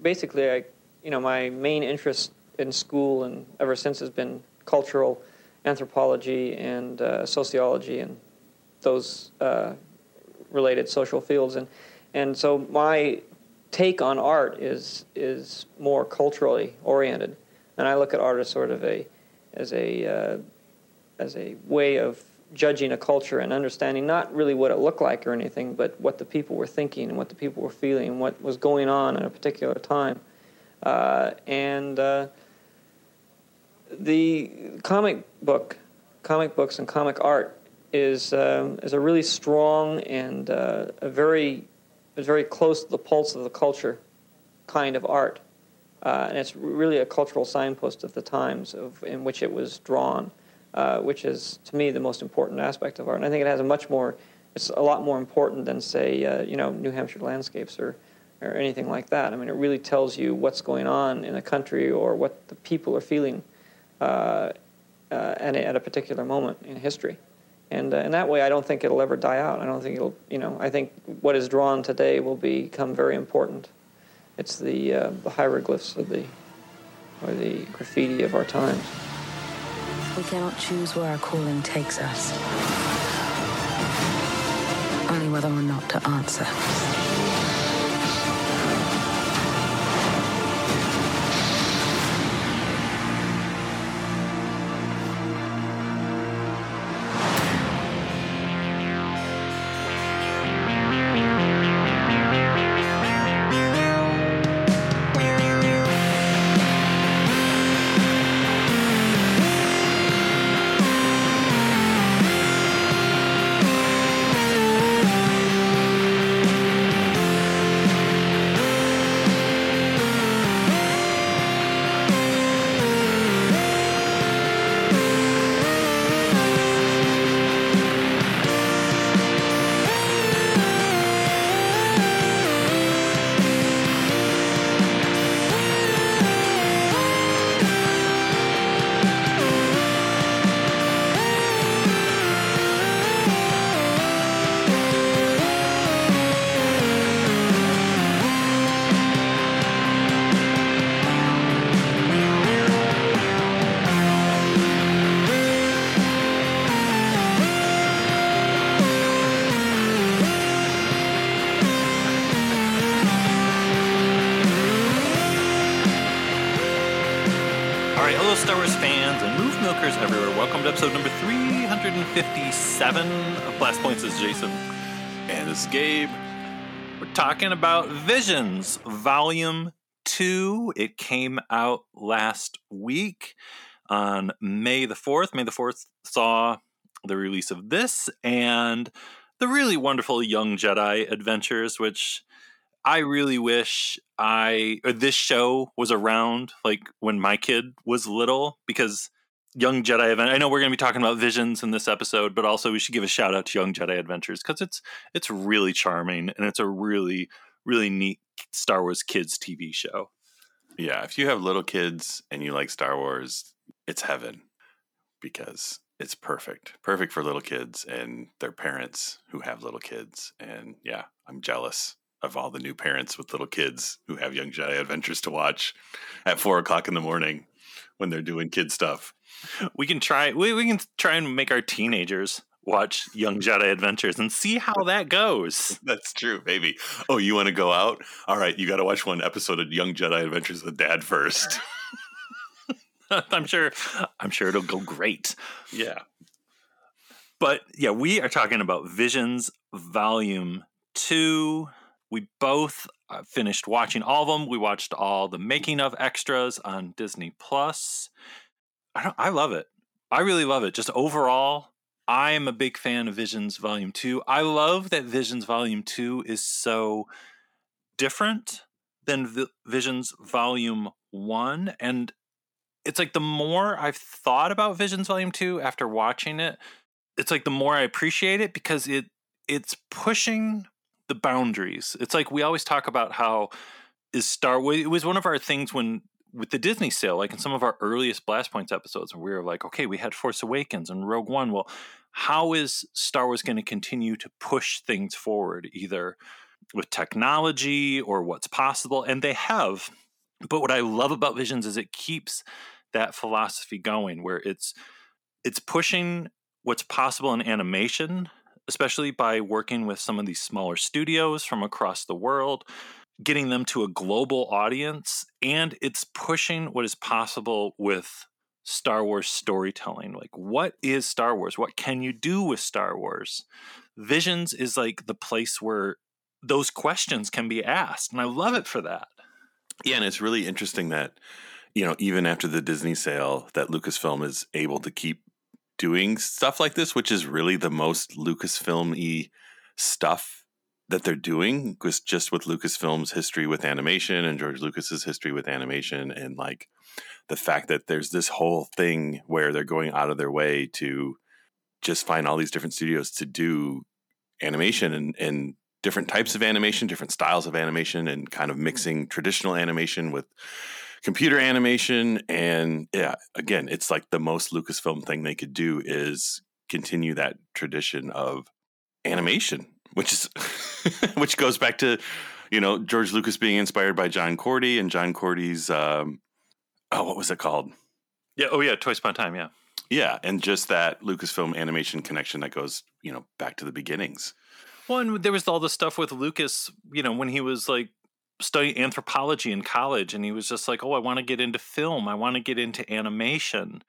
basically, I, you know, my main interest in school and ever since has been cultural anthropology and uh, sociology and those uh, related social fields. And, and so my take on art is, is more culturally oriented. And I look at art as sort of a, as a, uh, as a way of judging a culture and understanding not really what it looked like or anything, but what the people were thinking and what the people were feeling and what was going on at a particular time. Uh, and uh, the comic book, comic books and comic art is um, is a really strong and uh, a very very close to the pulse of the culture kind of art, uh, and it's really a cultural signpost of the times of in which it was drawn, uh, which is to me the most important aspect of art. And I think it has a much more it's a lot more important than say uh, you know New Hampshire landscapes or or anything like that. I mean, it really tells you what's going on in a country or what the people are feeling uh, uh, at, a, at a particular moment in history. And uh, in that way, I don't think it'll ever die out. I don't think it'll, you know, I think what is drawn today will become very important. It's the, uh, the hieroglyphs of the, or the graffiti of our times. We cannot choose where our calling takes us, only whether or not to answer. 357 of Blast Points. Is Jason. And this is Gabe. We're talking about Visions, Volume 2. It came out last week on May the 4th. May the 4th saw the release of this and the really wonderful Young Jedi Adventures, which I really wish I or this show was around like when my kid was little because Young Jedi Event. I know we're going to be talking about Visions in this episode, but also we should give a shout out to Young Jedi Adventures because it's it's really charming and it's a really really neat Star Wars kids TV show. Yeah, if you have little kids and you like Star Wars, it's heaven because it's perfect. Perfect for little kids and their parents who have little kids. And yeah, I'm jealous of all the new parents with little kids who have Young Jedi Adventures to watch at four o'clock in the morning when they're doing kid stuff. We can try. We, we can try and make our teenagers watch Young Jedi Adventures and see how that goes. That's true, baby. Oh, you want to go out? All right, you got to watch one episode of Young Jedi Adventures with Dad first. I'm sure. I'm sure it'll go great. Yeah. But yeah, we are talking about Visions Volume Two we both uh, finished watching all of them. We watched all the making of extras on Disney Plus. I, I love it. I really love it. Just overall, I am a big fan of Visions Volume 2. I love that Visions Volume 2 is so different than v- Visions Volume 1. And it's like the more I've thought about Visions Volume 2 after watching it, it's like the more I appreciate it because it it's pushing the boundaries. It's like we always talk about how is Star it was one of our things when with the Disney sale, like in some of our earliest Blast Points episodes, where we were like, okay, we had Force Awakens and Rogue One. Well, how is Star Wars going to continue to push things forward, either with technology or what's possible, and they have. But what I love about Visions is it keeps that philosophy going, where it's it's pushing what's possible in animation, especially by working with some of these smaller studios from across the world, getting them to a global audience, and it's pushing what is possible with Star Wars storytelling. Like, what is Star Wars? What can you do with Star Wars? Visions is like the place where those questions can be asked. And I love it for that. Yeah, and it's really interesting that, you know, even after the Disney sale, that Lucasfilm is able to keep doing stuff like this, which is really the most Lucasfilm y stuff that they're doing because just with Lucasfilm's history with animation and George Lucas's history with animation and like the fact that there's this whole thing where they're going out of their way to just find all these different studios to do animation and, and different types of animation, different styles of animation, and kind of mm-hmm. mixing traditional animation with computer animation. And yeah, again, it's like the most Lucasfilm thing they could do is continue that tradition of animation, which is which goes back to you know George Lucas being inspired by John Korty and John Korty's um, oh what was it called? Yeah, oh yeah, Twice Upon Time, yeah. Yeah, and just that Lucasfilm animation connection that goes, you know, back to the beginnings. Well, and there was all the stuff with Lucas, you know, when he was like studying anthropology in college and he was just like, oh, I want to get into film. I want to get into animation.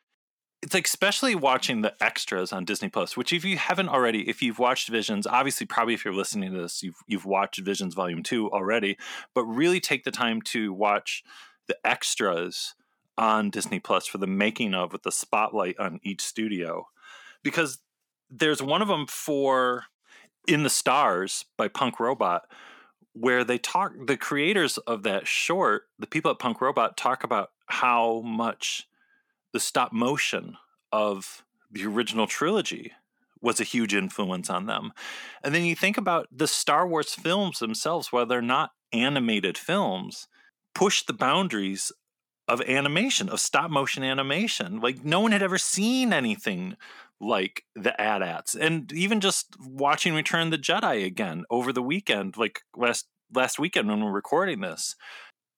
It's like, especially watching the extras on Disney Plus, which if you haven't already, if you've watched Visions, obviously, probably if you're listening to this, you've, you've watched Visions Volume 2 already, but really take the time to watch the extras on Disney Plus for the making of with the spotlight on each studio. Because there's one of them for In the Stars by Punk Robot where they talk the creators of that short, the people at Punk Robot talk about how much the stop motion of the original trilogy was a huge influence on them. And then you think about the Star Wars films themselves, while they're not animated films, push the boundaries of animation, of stop motion animation. Like no one had ever seen anything like the AT-ATs. And even just watching Return the Jedi again over the weekend, like last last weekend when we're recording this.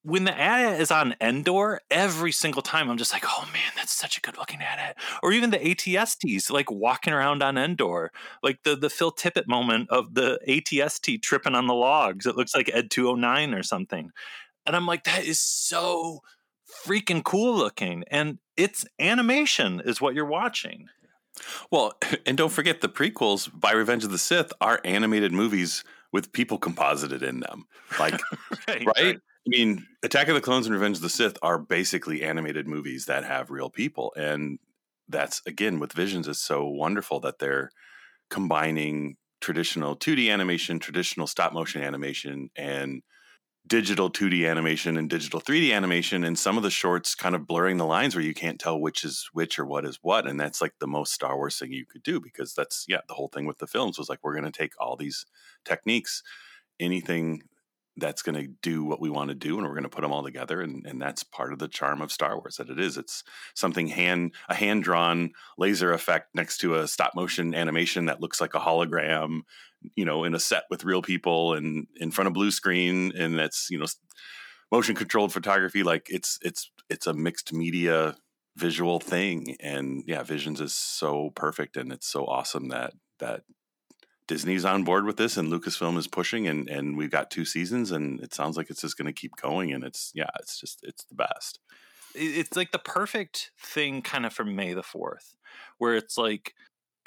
When the AT-AT is on Endor, every single time I'm just like, oh man, that's such a good looking AT-AT. Or even the ATSTs, like walking around on Endor, like the the Phil Tippett moment of the ATST tripping on the logs. It looks like Ed 209 or something. And I'm like, that is so freaking cool looking. And it's animation is what you're watching. Well, and don't forget the prequels by Revenge of the Sith are animated movies with people composited in them. Like, right, right? right? I mean, Attack of the Clones and Revenge of the Sith are basically animated movies that have real people. And that's, again, with Visions, it's so wonderful that they're combining traditional 2D animation, traditional stop motion animation, and digital 2D animation and digital 3D animation, and some of the shorts kind of blurring the lines where you can't tell which is which or what is what. And that's like the most Star Wars thing you could do because that's, yeah, the whole thing with the films was like, we're going to take all these techniques, anything that's going to do what we want to do and we're going to put them all together and, and that's part of the charm of star wars that it is. It's something hand a hand drawn laser effect next to a stop motion animation that looks like a hologram you know in a set with real people and in front of blue screen and that's you know motion controlled photography like it's it's it's a mixed media visual thing and yeah visions is so perfect and it's so awesome that that Disney's on board with this and Lucasfilm is pushing and and we've got two seasons and it sounds like it's just going to keep going and it's yeah it's just it's the best it's like the perfect thing kind of for May the 4th where it's like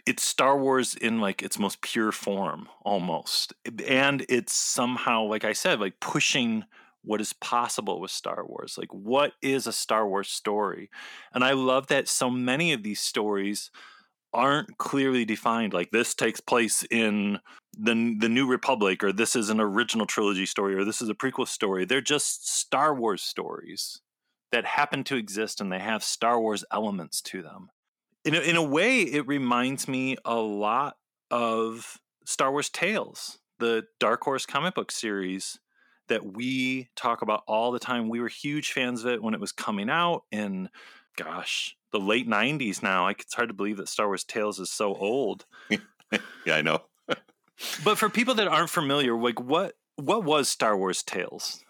it's Star Wars in like its most pure form almost. And it's somehow, like I said, like pushing what is possible with Star Wars. Like, what is a Star Wars story? And I love that so many of these stories aren't clearly defined. Like, this takes place in the, the New Republic, or this is an original trilogy story, or this is a prequel story. They're just Star Wars stories that happen to exist and they have Star Wars elements to them in a, in a way, it reminds me a lot of Star Wars Tales, the Dark Horse comic book series that we talk about all the time. We were huge fans of it when it was coming out and gosh, the late 90s now. Like, it's hard to believe that Star Wars Tales is so old. yeah, I know. but for people that aren't familiar, like, what what was Star Wars Tales?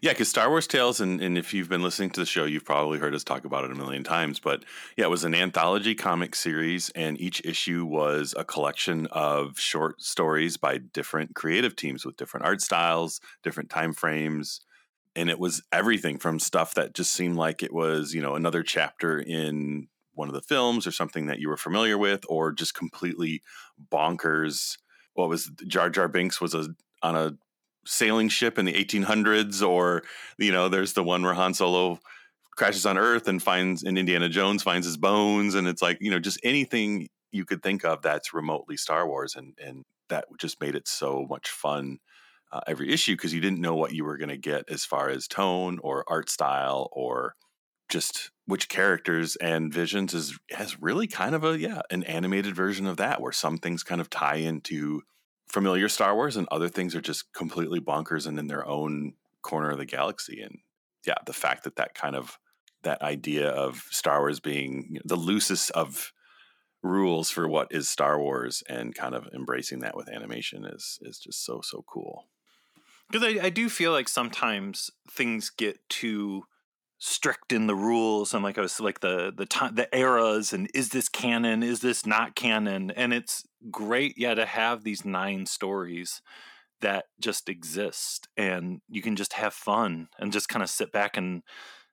Yeah, because Star Wars Tales, and, and if you've been listening to the show, you've probably heard us talk about it a million times. But yeah, it was an anthology comic series, and each issue was a collection of short stories by different creative teams with different art styles, different time frames. And it was everything from stuff that just seemed like it was, you know, another chapter in one of the films or something that you were familiar with, or just completely bonkers. What was Jar Jar Binks was a on a sailing ship in the 1800s, or you know, there's the one where Han Solo crashes on Earth and finds, and Indiana Jones finds his bones, and it's like you know, just anything you could think of that's remotely Star Wars, and and that just made it so much fun. Uh, every issue because you didn't know what you were going to get as far as tone or art style or just which characters and visions is has really kind of a yeah an animated version of that where some things kind of tie into familiar Star Wars, and other things are just completely bonkers and in their own corner of the galaxy. And yeah, the fact that that kind of that idea of Star Wars being you know, the loosest of rules for what is Star Wars and kind of embracing that with animation is is just so so cool. Because I, I do feel like sometimes things get too strict in the rules and like I was like the the time the eras and is this canon is this not canon? And it's great yeah to have these nine stories that just exist and you can just have fun and just kind of sit back and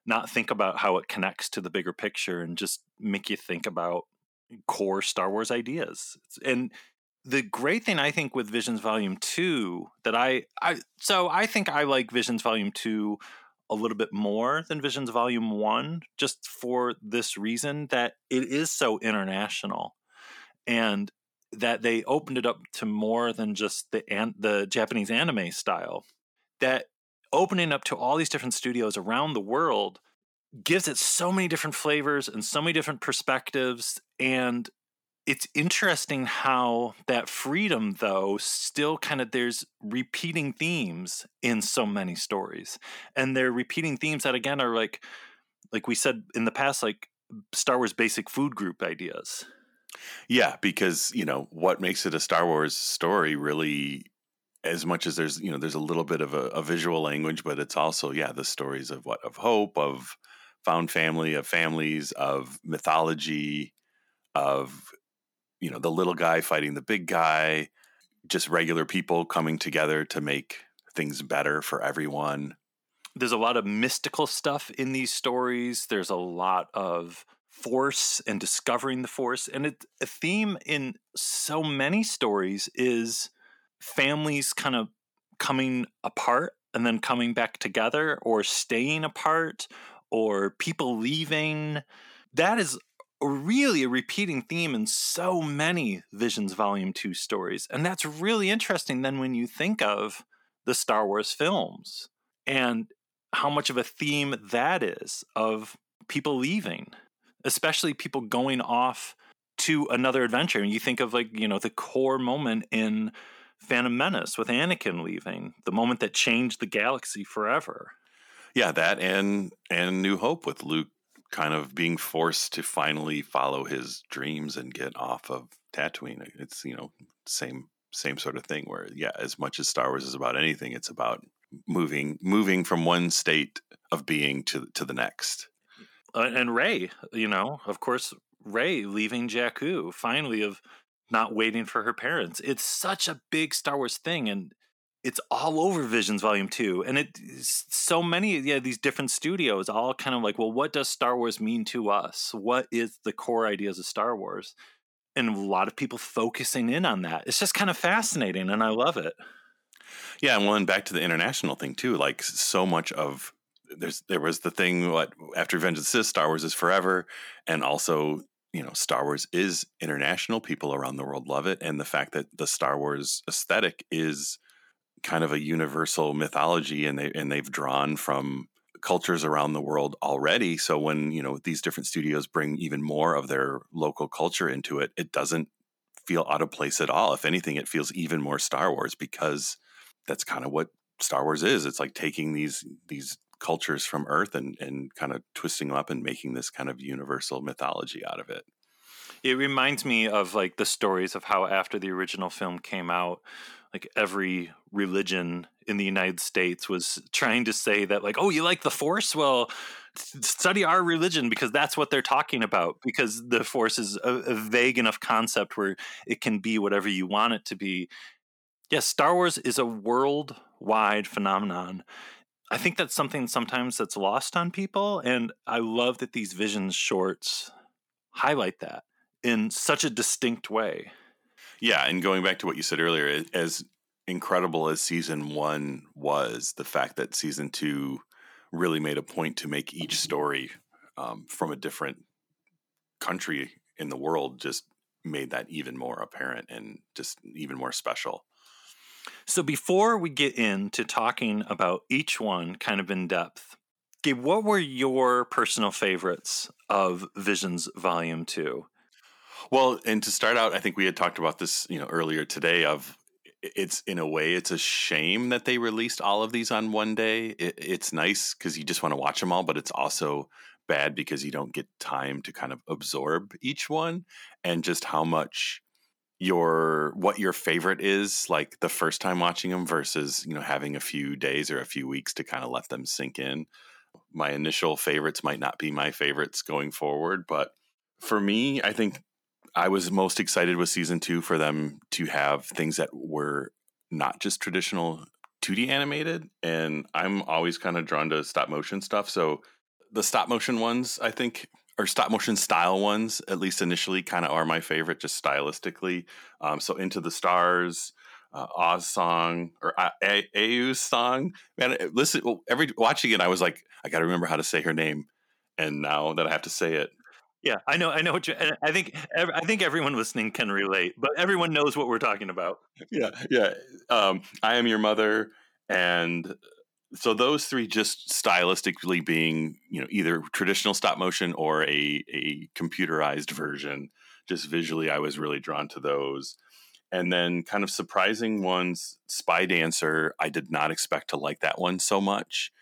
not think about how it connects to the bigger picture and just make you think about core Star Wars ideas. And the great thing I think with Visions Volume 2 that I I so I think I like Visions Volume 2 a little bit more than Visions Volume 1 just for this reason that it is so international and that they opened it up to more than just the an- the Japanese anime style. That opening up to all these different studios around the world gives it so many different flavors and so many different perspectives and it's interesting how that freedom though still kind of there's repeating themes in so many stories and they're repeating themes that again are like like we said in the past like star wars basic food group ideas. Yeah because you know what makes it a star wars story really as much as there's you know there's a little bit of a, a visual language but it's also yeah the stories of what of hope of found family of families of mythology of you know the little guy fighting the big guy just regular people coming together to make things better for everyone. There's a lot of mystical stuff in these stories. There's a lot of force and discovering the force and it, a theme in so many stories is families kind of coming apart and then coming back together or staying apart or people leaving. That is really a repeating theme in so many Visions Volume 2 stories. And that's really interesting then when you think of the Star Wars films and how much of a theme that is of people leaving, especially people going off to another adventure. And you think of like, you know, the core moment in Phantom Menace with Anakin leaving, the moment that changed the galaxy forever. Yeah, that and and New Hope with Luke kind of being forced to finally follow his dreams and get off of Tatooine. It's you know same same sort of thing where yeah, as much as Star Wars is about anything, it's about moving moving from one state of being to to the next. Uh, and Rey, you know, of course, Rey leaving Jakku, finally of not waiting for her parents. It's such a big Star Wars thing, and it's all over Visions Volume 2. And it so many yeah, these different studios all kind of like, well, what does Star Wars mean to us? What is the core ideas of Star Wars? And a lot of people focusing in on that. It's just kind of fascinating and I love it. Yeah, and well, and back to the international thing too. Like so much of there's there was the thing what after Revenge of the Sith, Star Wars is forever, and also you know Star Wars is international. People around the world love it, and the fact that the Star Wars aesthetic is kind of a universal mythology and they and they've drawn from cultures around the world already. So when you know these different studios bring even more of their local culture into it it doesn't feel out of place at all. If anything it feels even more star wars because that's kind of what star wars is. It's like taking these these cultures from earth and and kind of twisting them up and making this kind of universal mythology out of it. It reminds me of like the stories of how after the original film came out like every religion in the United States was trying to say that like oh you like the force? Well study our religion because that's what they're talking about because the force is a, a vague enough concept where it can be whatever you want it to be. Yes Star Wars is a worldwide phenomenon. I think that's something sometimes that's lost on people and I love that these visions shorts highlight that in such a distinct way Yeah, and going back to what you said earlier, as incredible as season one was, the fact that season two really made a point to make each story um, from a different country in the world just made that even more apparent and just even more special. So before we get into talking about each one kind of in depth, Gabe, what were your personal favorites of Visions Volume 2? Well, and to start out, I think we had talked about this, you know, earlier today of it's in a way it's a shame that they released all of these on one day. It, it's nice cuz you just want to watch them all, but it's also bad because you don't get time to kind of absorb each one and just how much your what your favorite is like the first time watching them versus you know having a few days or a few weeks to kind of let them sink in my initial favorites might not be my favorites going forward but for me i think i was most excited with season two for them to have things that were not just traditional 2d animated and i'm always kind of drawn to stop motion stuff so the stop motion ones i think or stop motion style ones, at least initially, kind of are my favorite, just stylistically. Um, so Into the Stars, uh, Oz song, or A- Aau's song. Man, listen, every watching it, I was like, I got to remember how to say her name, and now that I have to say it. Yeah, I know, I know what you. I think, I think everyone listening can relate, but everyone knows what we're talking about. Yeah, yeah. Um, I am your mother, and so those three just stylistically being you know either traditional stop motion or a a computerized version just visually i was really drawn to those and then kind of surprising ones spy dancer i did not expect to like that one so much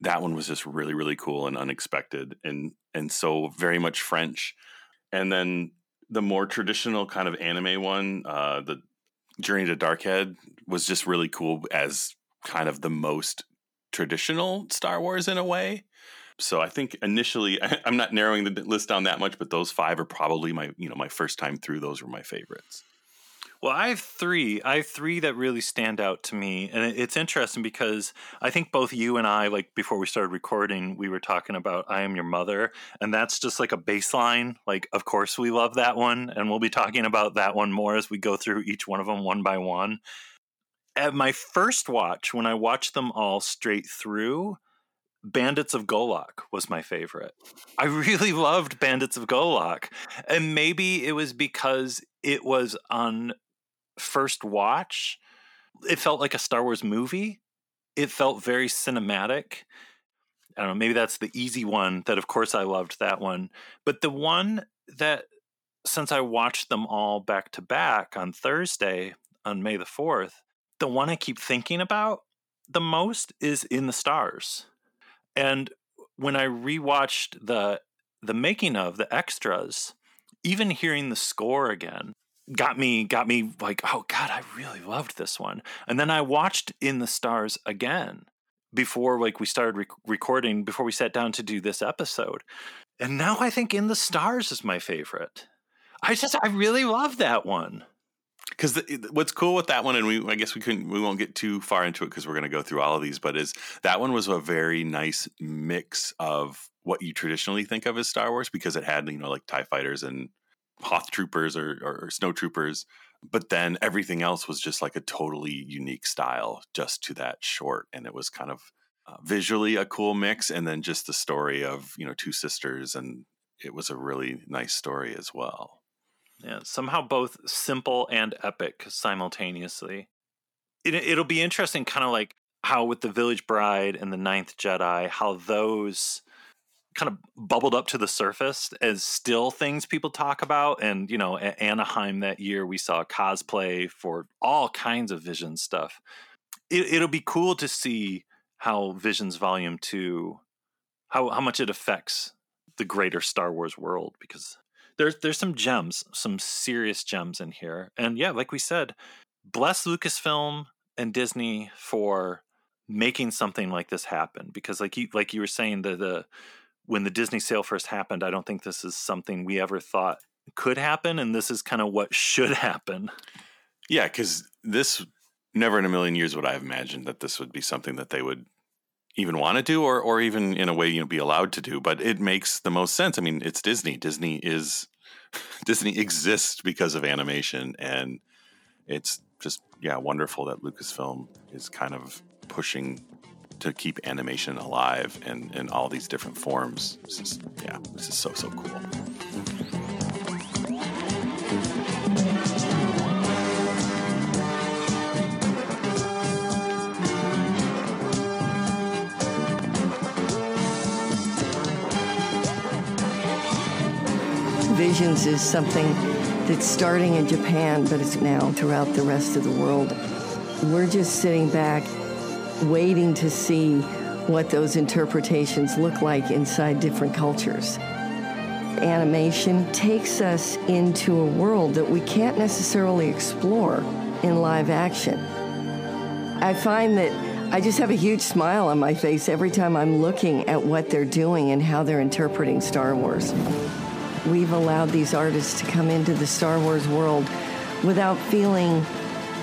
that one was just really really cool and unexpected and and so very much french and then the more traditional kind of anime one uh the journey to darkhead was just really cool as kind of the most traditional Star Wars in a way. So I think initially I, am not narrowing the list down that much, but those five are probably my you know my first time through. Those were my favorites. Well, I have three. I have three that really stand out to me, and it's interesting because I think both you and I, like before we started recording, we were talking about "I Am Your Mother," and that's just like a baseline. Like, of course, we love that one, and we'll be talking about that one more as we go through each one of them one by one at my first watch, when I watched them all straight through, Bandits of Golak was my favorite. I really loved Bandits of Golak. And maybe it was because it was on first watch. It felt like a Star Wars movie. It felt very cinematic. I don't know, maybe that's the easy one that of course I loved that one. But the one that since I watched them all back to back on Thursday on May the 4th, the one I keep thinking about the most is In the Stars. And when I rewatched the the making of the extras, even hearing the score again got me got me like, oh god, I really loved this one. And then I watched In the Stars again before like we started rec- recording before we sat down to do this episode. And now I think In the Stars is my favorite. I just I really love that one because what's cool with that one, and we I guess we couldn't we won't get too far into it because we're going to go through all of these, but is that one was a very nice mix of what you traditionally think of as Star Wars because it had you know like Tie fighters and Hoth troopers or, or, or snow troopers, but then everything else was just like a totally unique style just to that short, and it was kind of uh, visually a cool mix, and then just the story of you know two sisters, and it was a really nice story as well. Yeah, somehow both simple and epic simultaneously. It, it'll be interesting, kind of like how with the Village Bride and the Ninth Jedi, how those kind of bubbled up to the surface as still things people talk about. And, you know, at Anaheim that year, we saw cosplay for all kinds of Vision stuff. It, it'll be cool to see how Visions Volume 2, how, how much it affects the greater Star Wars world because there's there's some gems, some serious gems in here. And yeah, like we said, bless Lucasfilm and Disney for making something like this happen because like you like you were saying the the when the Disney sale first happened, I don't think this is something we ever thought could happen and this is kind of what should happen. Yeah, cuz this never in a million years would I have imagined that this would be something that they would even want to do or or even in a way you know be allowed to do, but it makes the most sense. I mean, it's Disney. Disney is Disney exists because of animation and it's just yeah, wonderful that Lucasfilm is kind of pushing to keep animation alive and in all these different forms. Yeah, this is so so cool. Visions is something that's starting in Japan, but it's now throughout the rest of the world. We're just sitting back, waiting to see what those interpretations look like inside different cultures. Animation takes us into a world that we can't necessarily explore in live action. I find that I just have a huge smile on my face every time I'm looking at what they're doing and how they're interpreting Star Wars. We've allowed these artists to come into the Star Wars world without feeling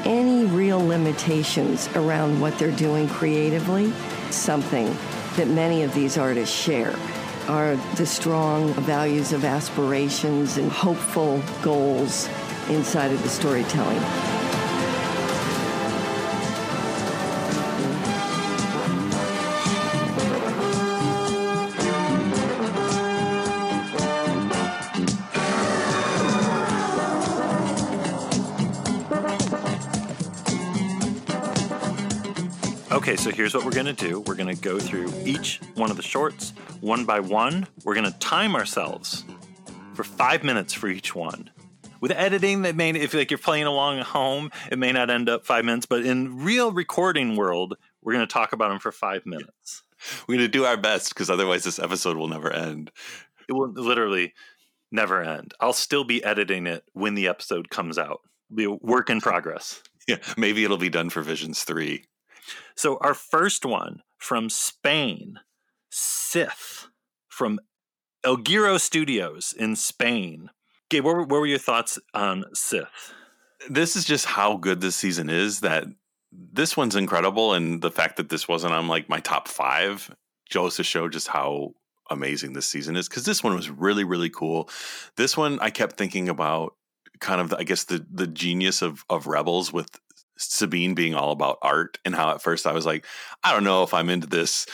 any real limitations around what they're doing creatively. Something that many of these artists share are the strong values of aspirations and hopeful goals inside of the storytelling. Okay, so here's what we're going to do. We're going to go through each one of the shorts one by one. We're going to time ourselves for five minutes for each one. With editing, that may if like you're playing along at home, it may not end up five minutes. But in real recording world, we're going to talk about them for five minutes. We're going to do our best because otherwise this episode will never end. It will literally never end. I'll still be editing it when the episode comes out. It'll be a work in progress. Yeah, maybe it'll be done for Visions 3. So our first one from Spain, Sith from El Guiri Studios in Spain. Gabe, what were, what were your thoughts on Sith? This is just how good this season is that this one's incredible. And the fact that this wasn't on like my top five goes to show just how amazing this season is. Cause this one was really, really cool. This one I kept thinking about kind of, I guess, the the genius of of Rebels with Sabine being all about art and how at first I was like, I don't know if I'm into this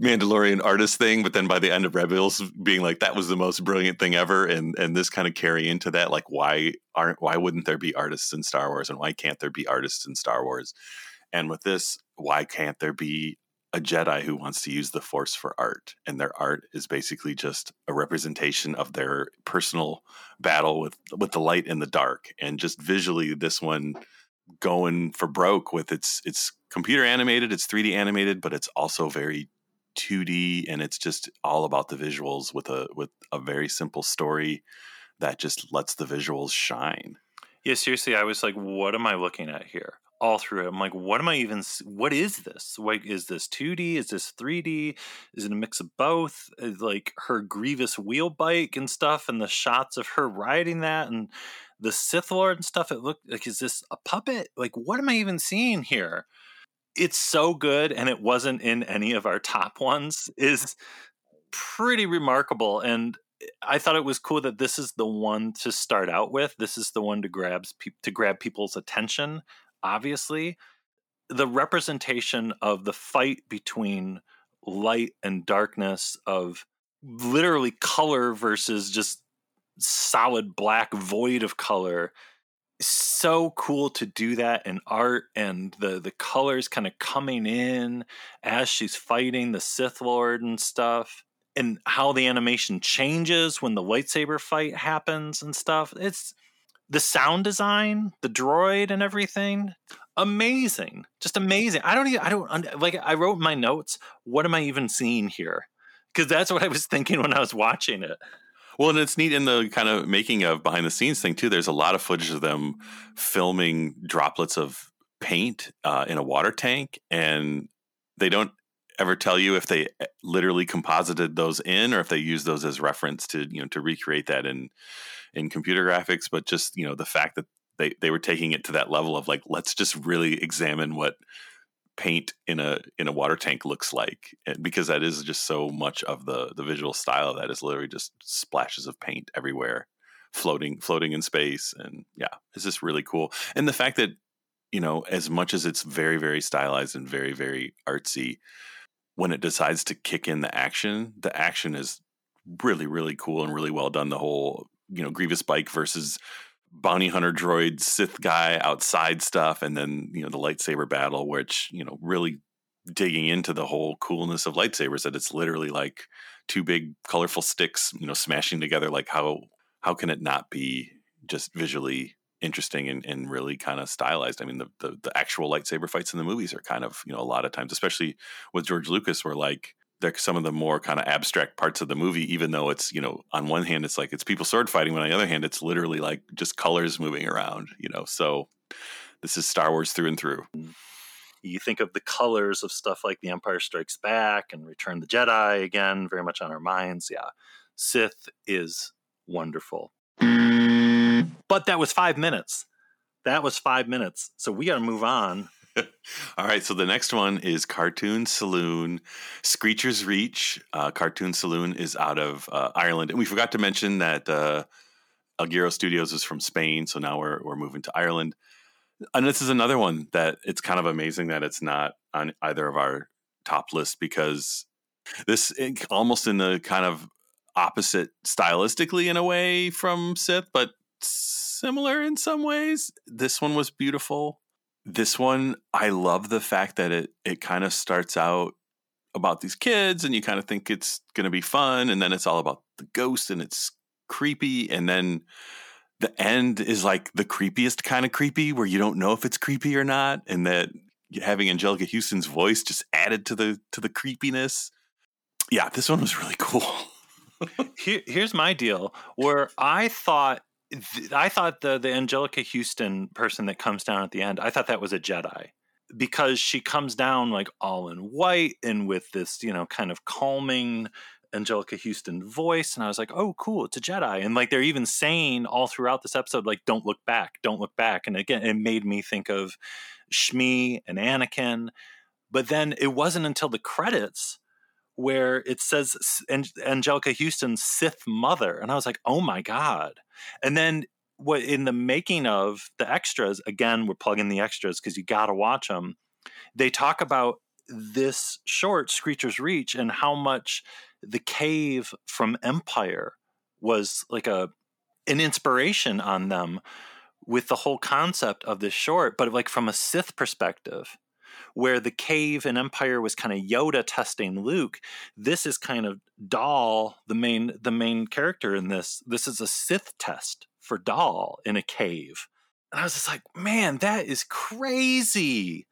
Mandalorian artist thing, but then by the end of Rebels being like that was the most brilliant thing ever and and this kind of carry into that like why aren't why wouldn't there be artists in Star Wars and why can't there be artists in Star Wars? And with this, why can't there be a Jedi who wants to use the Force for art, and their art is basically just a representation of their personal battle with with the light and the dark. And just visually, this one going for broke with its it's computer animated, it's 3D animated, but it's also very 2D, and it's just all about the visuals with a with a very simple story that just lets the visuals shine. Yeah, seriously, I was like, what am I looking at here? All through it, I'm like, what am I even? What is this? Like, is this 2D? Is this 3D? Is it a mix of both? Is like her Grievous wheel bike and stuff, and the shots of her riding that, and the Sith Lord and stuff. It looked like, is this a puppet? Like, what am I even seeing here? It's so good, and it wasn't in any of our top ones. Is pretty remarkable, and I thought it was cool that this is the one to start out with. This is the one to grab to grab people's attention. Obviously, the representation of the fight between light and darkness, of literally color versus just solid black void of color. So cool to do that in art and the the colors kind of coming in as she's fighting the Sith Lord and stuff and how the animation changes when the lightsaber fight happens and stuff. It's the sound design the droid and everything amazing just amazing. I don't even i don't like i wrote my notes what am i even seeing here? Because that's what i was thinking when i was watching it Well, and it's neat in the kind of making of behind the scenes thing too. There's a lot of footage of them filming droplets of paint uh, in a water tank, and they don't ever tell you if they eh, literally composited those in or if they use those as reference to you know to recreate that in in computer graphics. But just you know the fact that they they were taking it to that level of like let's just really examine what paint in a in a water tank looks like eh, because that is just so much of the the visual style of that is literally just splashes of paint everywhere floating floating in space and yeah it's just really cool. And the fact that you know as much as it's very very stylized and very very artsy when it decides to kick in the action the action is really really cool and really well done. The whole you know grievous bike versus bounty hunter droid Sith guy outside stuff, and then you know the lightsaber battle, which you know really digging into the whole coolness of lightsabers that it's literally like two big colorful sticks you know smashing together. Like how how can it not be just visually interesting and, and really kind of stylized? I mean the, the, the actual lightsaber fights in the movies are kind of you know a lot of times especially with george lucas were like they're some of the more kind of abstract parts of the movie, even though it's, you know, on one hand, it's like it's people sword fighting, but on the other hand, it's literally like just colors moving around, you know. So this is Star Wars through and through. Mm. You think of the colors of stuff like The Empire Strikes Back and Return the Jedi again, very much on our minds. Yeah. Sith is wonderful. But that was five minutes. That was five minutes. So we got to move on All right, so the next one is Cartoon Saloon, Screecher's Reach. Uh, Cartoon Saloon is out of uh, Ireland, and we forgot to mention that uh, El Guiri Studios is from Spain, so now we're we're moving to Ireland. And this is another one that it's kind of amazing that it's not on either of our top lists because this almost in the kind of opposite stylistically in a way from Sith, but similar in some ways. This one was beautiful this one, I love the fact that it it kind of starts out about these kids and you kind of think it's going to be fun and then it's all about the ghost and it's creepy and then the end is like the creepiest kind of creepy where you don't know if it's creepy or not and that having Anjelica Huston's voice just added to the to the creepiness. Yeah, this one was really cool. Here, here's my deal where I thought I thought the the Anjelica Huston person that comes down at the end, I thought that was a Jedi because she comes down like all in white and with this, you know, kind of calming Anjelica Huston voice. And I was like, oh, cool, it's a Jedi. And like they're even saying all throughout this episode, like, don't look back, don't look back. And again, it made me think of Shmi and Anakin. But then it wasn't until the credits where it says Anjelica Huston's Sith mother. And I was like, oh my God. And then what in the making of the extras, again, we're plugging the extras because you got to watch them. They talk about this short, Screecher's Reach, and how much the cave from Empire was like a an inspiration on them with the whole concept of this short, but like from a Sith perspective where the cave in Empire was kind of Yoda testing Luke, this is kind of Daal, the main the main character in this. This is a Sith test for Daal in a cave. And I was just like, man, that is crazy.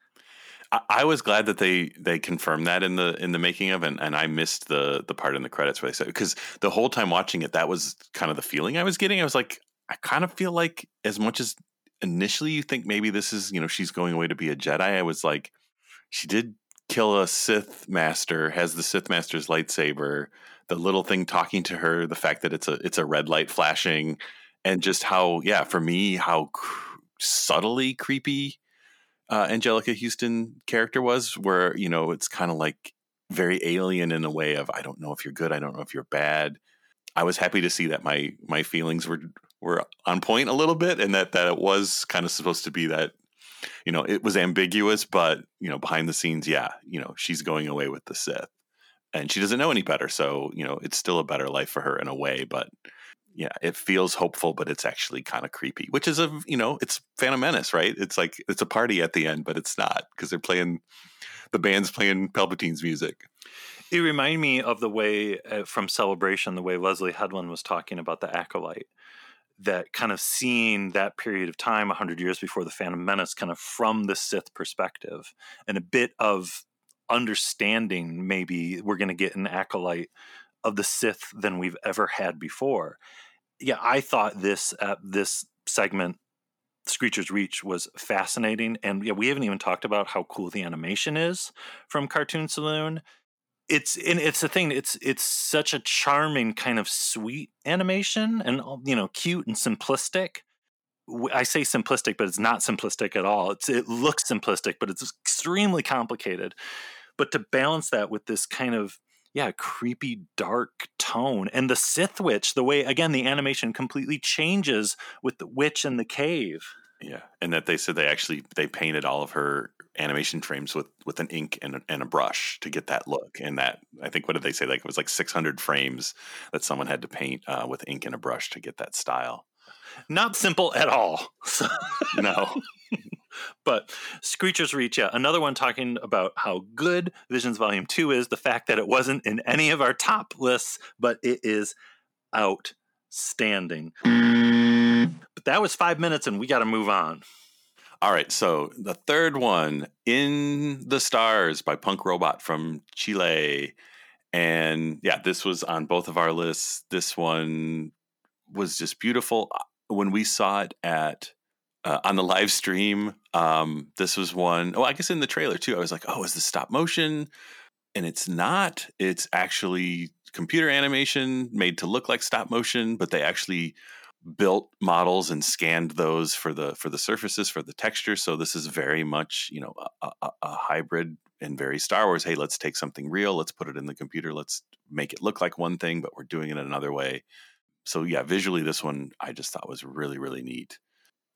I, was glad that they they confirmed that in the in the making of, and, and I missed the the part in the credits where they said because the whole time watching it, that was kind of the feeling I was getting. I was like, I kind of feel like as much as initially you think maybe this is you know she's going away to be a Jedi, I was like, she did kill a Sith master, has the Sith master's lightsaber, the little thing talking to her, the fact that it's a it's a red light flashing, and just how yeah, for me, how cr- subtly creepy uh, Anjelica Huston character was, where you know it's kind of like very alien in a way of I don't know if you're good, I don't know if you're bad. I was happy to see that my my feelings were were on point a little bit, and that that it was kind of supposed to be that you know, it was ambiguous, but you know, behind the scenes, yeah, you know, she's going away with the Sith, and she doesn't know any better, so you know, it's still a better life for her in a way, but yeah, it feels hopeful, but it's actually kind of creepy, which is a you know, it's Phantom Menace, right? It's like it's a party at the end, but it's not because they're playing the band's playing Palpatine's music. It reminded me of the way uh, from Celebration, the way Leslie Headland was talking about the acolyte, that kind of seeing that period of time 100 years before the phantom menace kind of from the sith perspective and a bit of understanding maybe we're going to get an acolyte of the Sith than we've ever had before. Yeah, I thought this uh, this segment Screecher's Reach was fascinating. And yeah, we haven't even talked about how cool the animation is from Cartoon Saloon. It's and it's the thing. It's it's such a charming kind of sweet animation, and you know, cute and simplistic. I say simplistic, but it's not simplistic at all. It's it looks simplistic, but it's extremely complicated. But to balance that with this kind of yeah, creepy dark tone. And the Sith witch, the way again the animation completely changes with the witch in the cave. Yeah, and that they said they actually they painted all of her animation frames with with an ink and a, and a brush to get that look. And that I think what did they say? Like it was like 600 frames that someone had to paint uh, with ink and a brush to get that style. Not simple at all. no. but Screecher's Reach, yeah, another one talking about how good Visions Volume 2 is, the fact that it wasn't in any of our top lists, but it is outstanding. But that was five minutes, and we got to move on. All right, so the third one, In the Stars by Punkrobot from Chile. And yeah, this was on both of our lists. This one was just beautiful. When we saw it at uh, on the live stream. Um, this was one, oh, I guess in the trailer too. I was like, oh, is this stop motion? And it's not. It's actually computer animation made to look like stop motion, but they actually built models and scanned those for the for the surfaces for the texture. So this is very much you know a, a, a hybrid and very Star Wars. Hey, let's take something real, let's put it in the computer, let's make it look like one thing, but we're doing it another way. So yeah, visually, this one I just thought was really really neat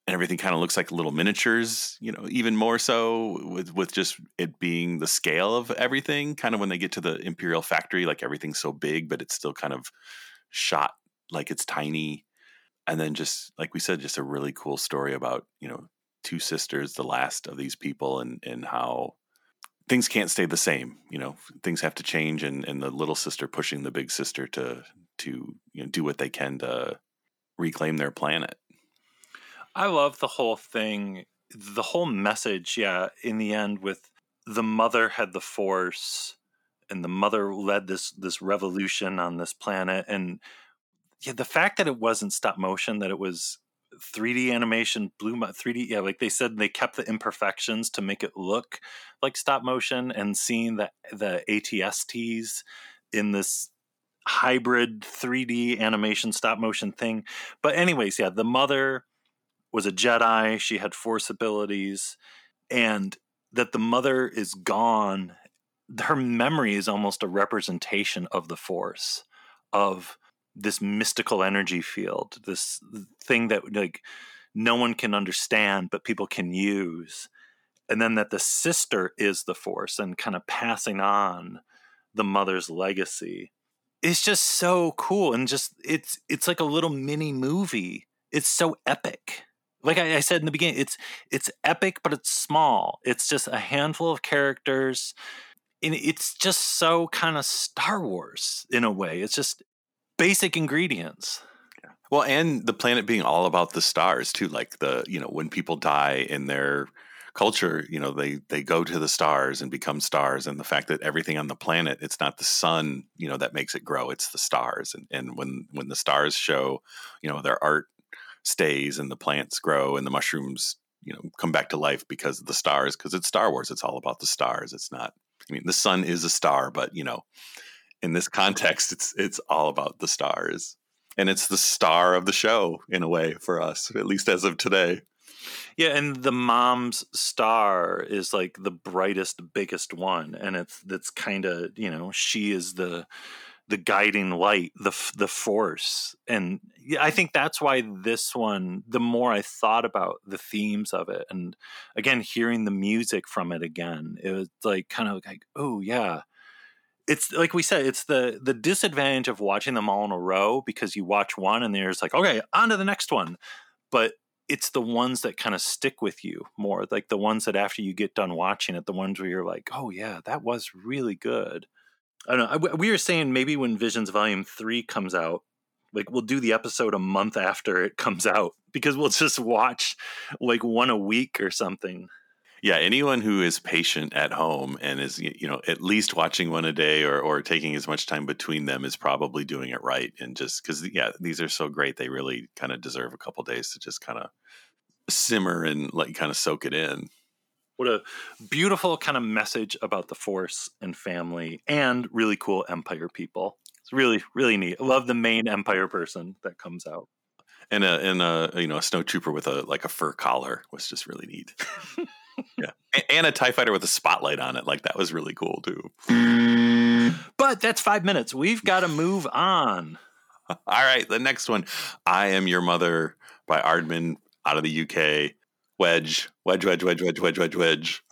and everything kind of looks like little miniatures you know even more so with with just it being the scale of everything kind of when they get to the imperial factory like everything's so big but it's still kind of shot like it's tiny and then just like we said just a really cool story about you know two sisters the last of these people and and how things can't stay the same you know things have to change and and the little sister pushing the big sister to to you know do what they can to reclaim their planet I love the whole thing, the whole message. Yeah, in the end, with the mother had the force, and the mother led this this revolution on this planet, and yeah, the fact that it wasn't stop motion, that it was 3D animation, blue 3D. Yeah, like they said, they kept the imperfections to make it look like stop motion, and seeing the the ATSTs in this hybrid 3D animation stop motion thing. But anyways, yeah, the mother was a Jedi, she had force abilities, and that the mother is gone. Her memory is almost a representation of the force, of this mystical energy field, this thing that like no one can understand, but people can use. And then that the sister is the force and kind of passing on the mother's legacy. It's just so cool and just it's it's like a little mini movie. It's so epic like I, I, said in the beginning, it's it's epic, but it's small. It's just a handful of characters, and it's just so kind of Star Wars in a way. It's just basic ingredients. Well, and the planet being all about the stars too. Like the you know when people die in their culture, you know they they go to the stars and become stars, and the fact that everything on the planet it's not the sun you know that makes it grow, it's the stars. And and when when the stars show you know their art stays and the plants grow and the mushrooms you know come back to life because of the stars because it's star wars it's all about the stars it's not i mean the sun is a star but you know in this context it's it's all about the stars. And it's the star of the show in a way for us at least as of today. Yeah and the mom's star is like the brightest biggest one. And it's that's kind of you know she is the the guiding light, the the force, and I think that's why this one. The more I thought about the themes of it, and again hearing the music from it again, it was like kind of like, oh yeah, it's like we said, it's the the disadvantage of watching them all in a row because you watch one and there's like, okay, on to the next one, but it's the ones that kind of stick with you more, like the ones that after you get done watching it, the ones where you're like, oh yeah, that was really good. I don't know. We were saying maybe when Visions Volume Three comes out, like we'll do the episode a month after it comes out because we'll just watch like one a week or something. Yeah, anyone who is patient at home and is you know at least watching one a day or or taking as much time between them is probably doing it right. And just because yeah, these are so great, they really kind of deserve a couple days to just kind of simmer and like kind of soak it in. What a beautiful kind of message about the Force and family, and really cool Empire people. It's really really neat. I love the main Empire person that comes out. And a and a you know a snowtrooper with a like a fur collar was just really neat. yeah, and a Tie Fighter with a spotlight on it, like that was really cool too. But that's five minutes. We've got to move on. All right, the next one, "I Am Your Mother" by Aardman out of the UK. Wedge, wedge, wedge, wedge, wedge, wedge, wedge, wedge.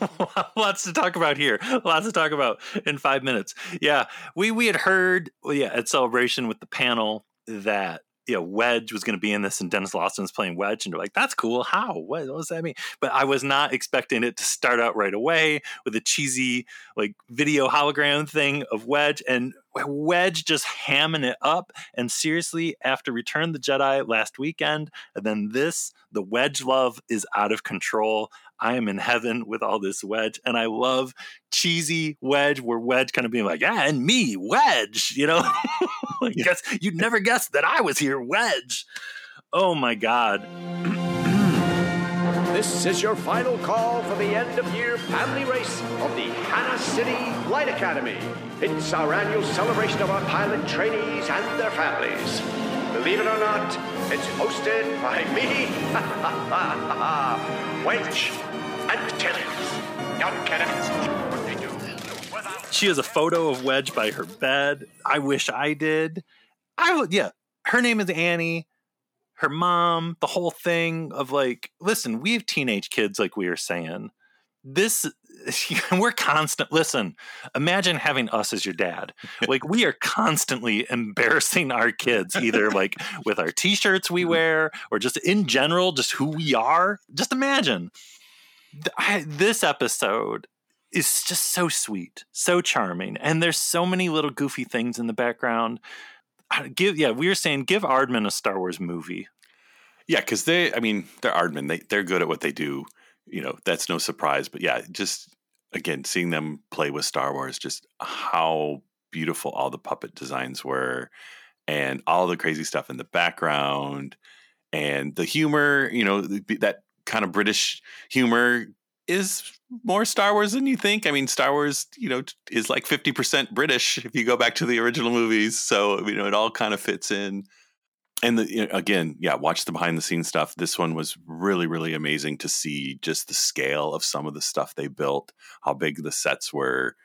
Lots to talk about here. Lots to talk about in five minutes. Yeah, we we had heard, well, yeah, at celebration with the panel that you know, Wedge was going to be in this, and Denis Lawson's playing Wedge, and they're like, "That's cool. How? What, what, does that mean?" But I was not expecting it to start out right away with a cheesy like video hologram thing of Wedge, and Wedge just hamming it up. And seriously, after Return the Jedi last weekend, and then this, the Wedge love is out of control. I am in heaven with all this Wedge, and I love cheesy Wedge, where Wedge kind of being like, "Yeah, and me, Wedge," you know. I guess you'd never guess that I was here, Wedge. Oh my god. This is your final call for the end of year family race of the Hannah City Light Academy. It's our annual celebration of our pilot trainees and their families. Believe it or not, it's hosted by me, Wedge, and Timmons. Young cadets, She has a photo of Wedge by her bed. I wish I did. I would, yeah. Her name is Annie. Her mom, the whole thing of like, listen, we have teenage kids, like we were saying. This, we're constant. Listen, imagine having us as your dad. Like, we are constantly embarrassing our kids, either like with our t shirts we wear or just in general, just who we are. Just imagine. I, this episode is just so sweet, so charming, and there's so many little goofy things in the background. Give yeah, we were saying give Aardman a Star Wars movie. Yeah, because they, I mean, they're Aardman. They they're good at what they do. You know, that's no surprise. But yeah, just again, seeing them play with Star Wars, just how beautiful all the puppet designs were, and all the crazy stuff in the background, and the humor. You know, that kind of British humor is more Star Wars than you think. I mean, Star Wars, you know, is like fifty percent British if you go back to the original movies. So you know, it all kind of fits in and the, you know, again, yeah, watch the behind the scenes stuff. This one was really, really amazing to see just the scale of some of the stuff they built, how big the sets were.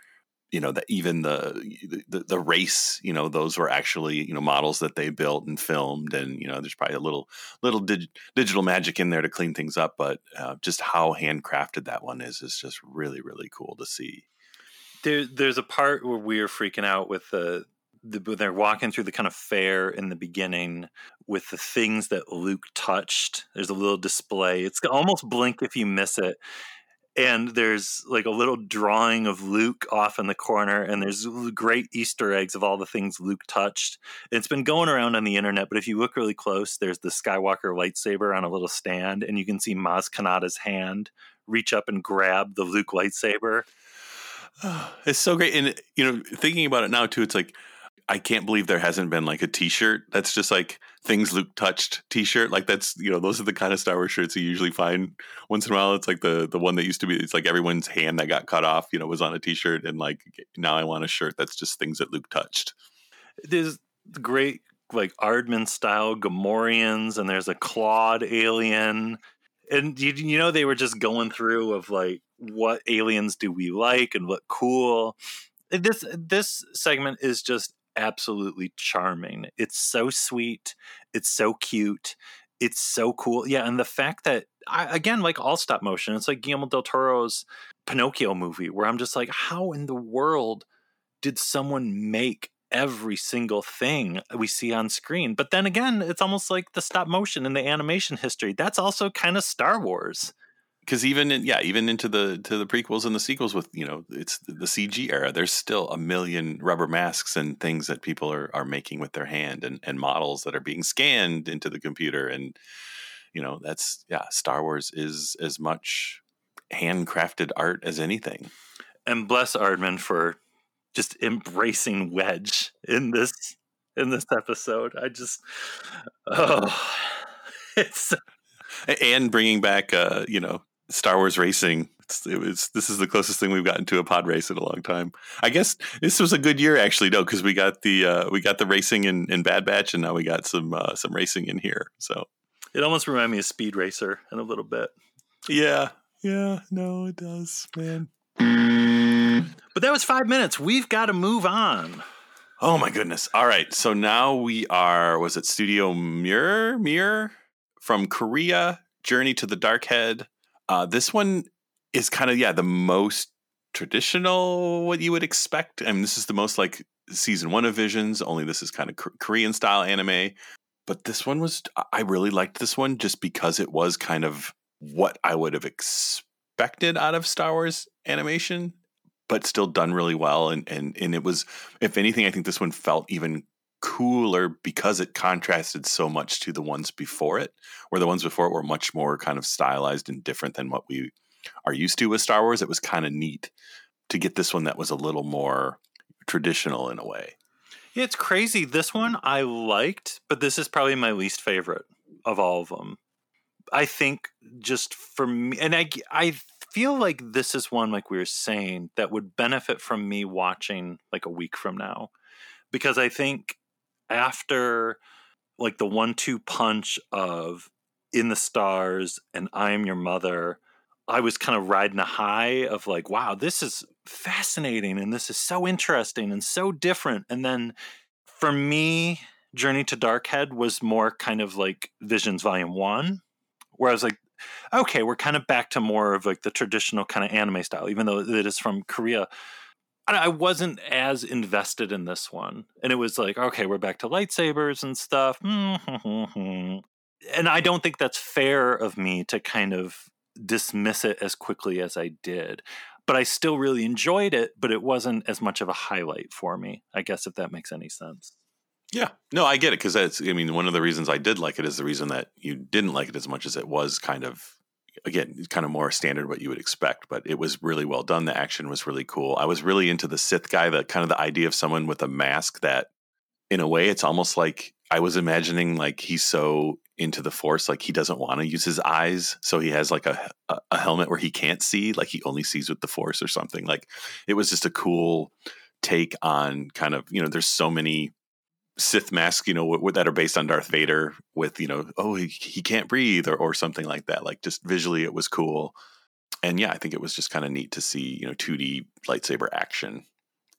You know that even the, the the race, you know, those were actually you know models that they built and filmed, and you know, there's probably a little little dig, digital magic in there to clean things up, but uh, just how handcrafted that one is is just really, really cool to see. There, there's a part where we are freaking out with the, the when they're walking through the kind of fair in the beginning with the things that Luke touched. There's a little display. It's almost blink if you miss it. And there's like a little drawing of Luke off in the corner, and there's great Easter eggs of all the things Luke touched. It's been going around on the internet, but if you look really close, there's the Skywalker lightsaber on a little stand, and you can see Maz Kanata's hand reach up and grab the Luke lightsaber. It's so great. And, you know, thinking about it now, too, it's like, I can't believe there hasn't been like a t shirt that's just like things Luke touched t shirt. Like, that's, you know, those are the kind of Star Wars shirts you usually find once in a while. It's like the, the one that used to be, it's like everyone's hand that got cut off, you know, was on a t shirt. And like, now I want a shirt that's just things that Luke touched. there's great like Aardman style Gamorreans, and there's a clawed alien, and you, you know they were just going through of like what aliens do we like and what cool. This this segment is just absolutely charming. It's so sweet. It's so cute. It's so cool. Yeah, and the fact that I, again, like all stop motion, it's like Guillermo del Toro's Pinocchio movie, where I'm just like, how in the world did someone make every single thing we see on screen? But then again, it's almost like the stop motion in the animation history. That's also kind of Star Wars. Because even in, yeah, even into the to the prequels and the sequels with you know it's the CG era. There's still a million rubber masks and things that people are are making with their hand and and models that are being scanned into the computer and you know that's yeah. Star Wars is as much handcrafted art as anything. And bless Aardman for just embracing Wedge in this in this episode. I just oh it's and bringing back uh you know Star Wars racing. It's, it was this is the closest thing we've gotten to a pod race in a long time. I guess this was a good year actually, though, because we got the uh, we got the racing in, in Bad Batch, and now we got some uh, some racing in here. So it almost reminded me of Speed Racer in a little bit. Yeah, yeah, no, it does, man. But that was five minutes. We've got to move on. Oh my goodness! All right, so now we are. Was it Studio Mir Mir from Korea? Journey to the Dark Head. Uh, this one is kind of yeah the most traditional what you would expect. I mean, this is the most like season one of Visions. Only this is kind of Korean style anime. But this one was I really liked this one just because it was kind of what I would have expected out of Star Wars animation, but still done really well. And and and it was, if anything, I think this one felt even cooler because it contrasted so much to the ones before it, where the ones before it were much more kind of stylized and different than what we are used to with Star Wars. It was kind of neat to get this one that was a little more traditional in a way. It's crazy. This one I liked, but this is probably my least favorite of all of them. I think just for me, and I, I feel like this is one, like we were saying, that would benefit from me watching like a week from now. Because I think after like the one two punch of In the Stars and I Am Your Mother, I was kind of riding a high of like, wow, this is fascinating and this is so interesting and so different. And then for me, Journey to Darkhead was more kind of like Visions Volume One, where I was like, okay, we're kind of back to more of like the traditional kind of anime style, even though it is from Korea. I wasn't as invested in this one. And it was like, okay, we're back to lightsabers and stuff. Mm-hmm. and I don't think that's fair of me to kind of dismiss it as quickly as I did. But I still really enjoyed it, but it wasn't as much of a highlight for me, I guess, if that makes any sense. Yeah, no, I get it because that's. I mean, one of the reasons I did like it is the reason that you didn't like it as much as it was kind of again kind of more standard what you would expect but it was really well done. The action was really cool. I was really into the sith guy the kind of the idea of someone with a mask that in a way it's almost like i was imagining like he's so into the force like he doesn't want to use his eyes so he has like a, a, a helmet where he can't see like he only sees with the force or something. Like it was just a cool take on kind of you know there's so many Sith masks, you know, w- that are based on Darth Vader with, you know, oh, he, he can't breathe or, or something like that. Like just visually, it was cool. And yeah, I think it was just kind of neat to see, you know, 2D lightsaber action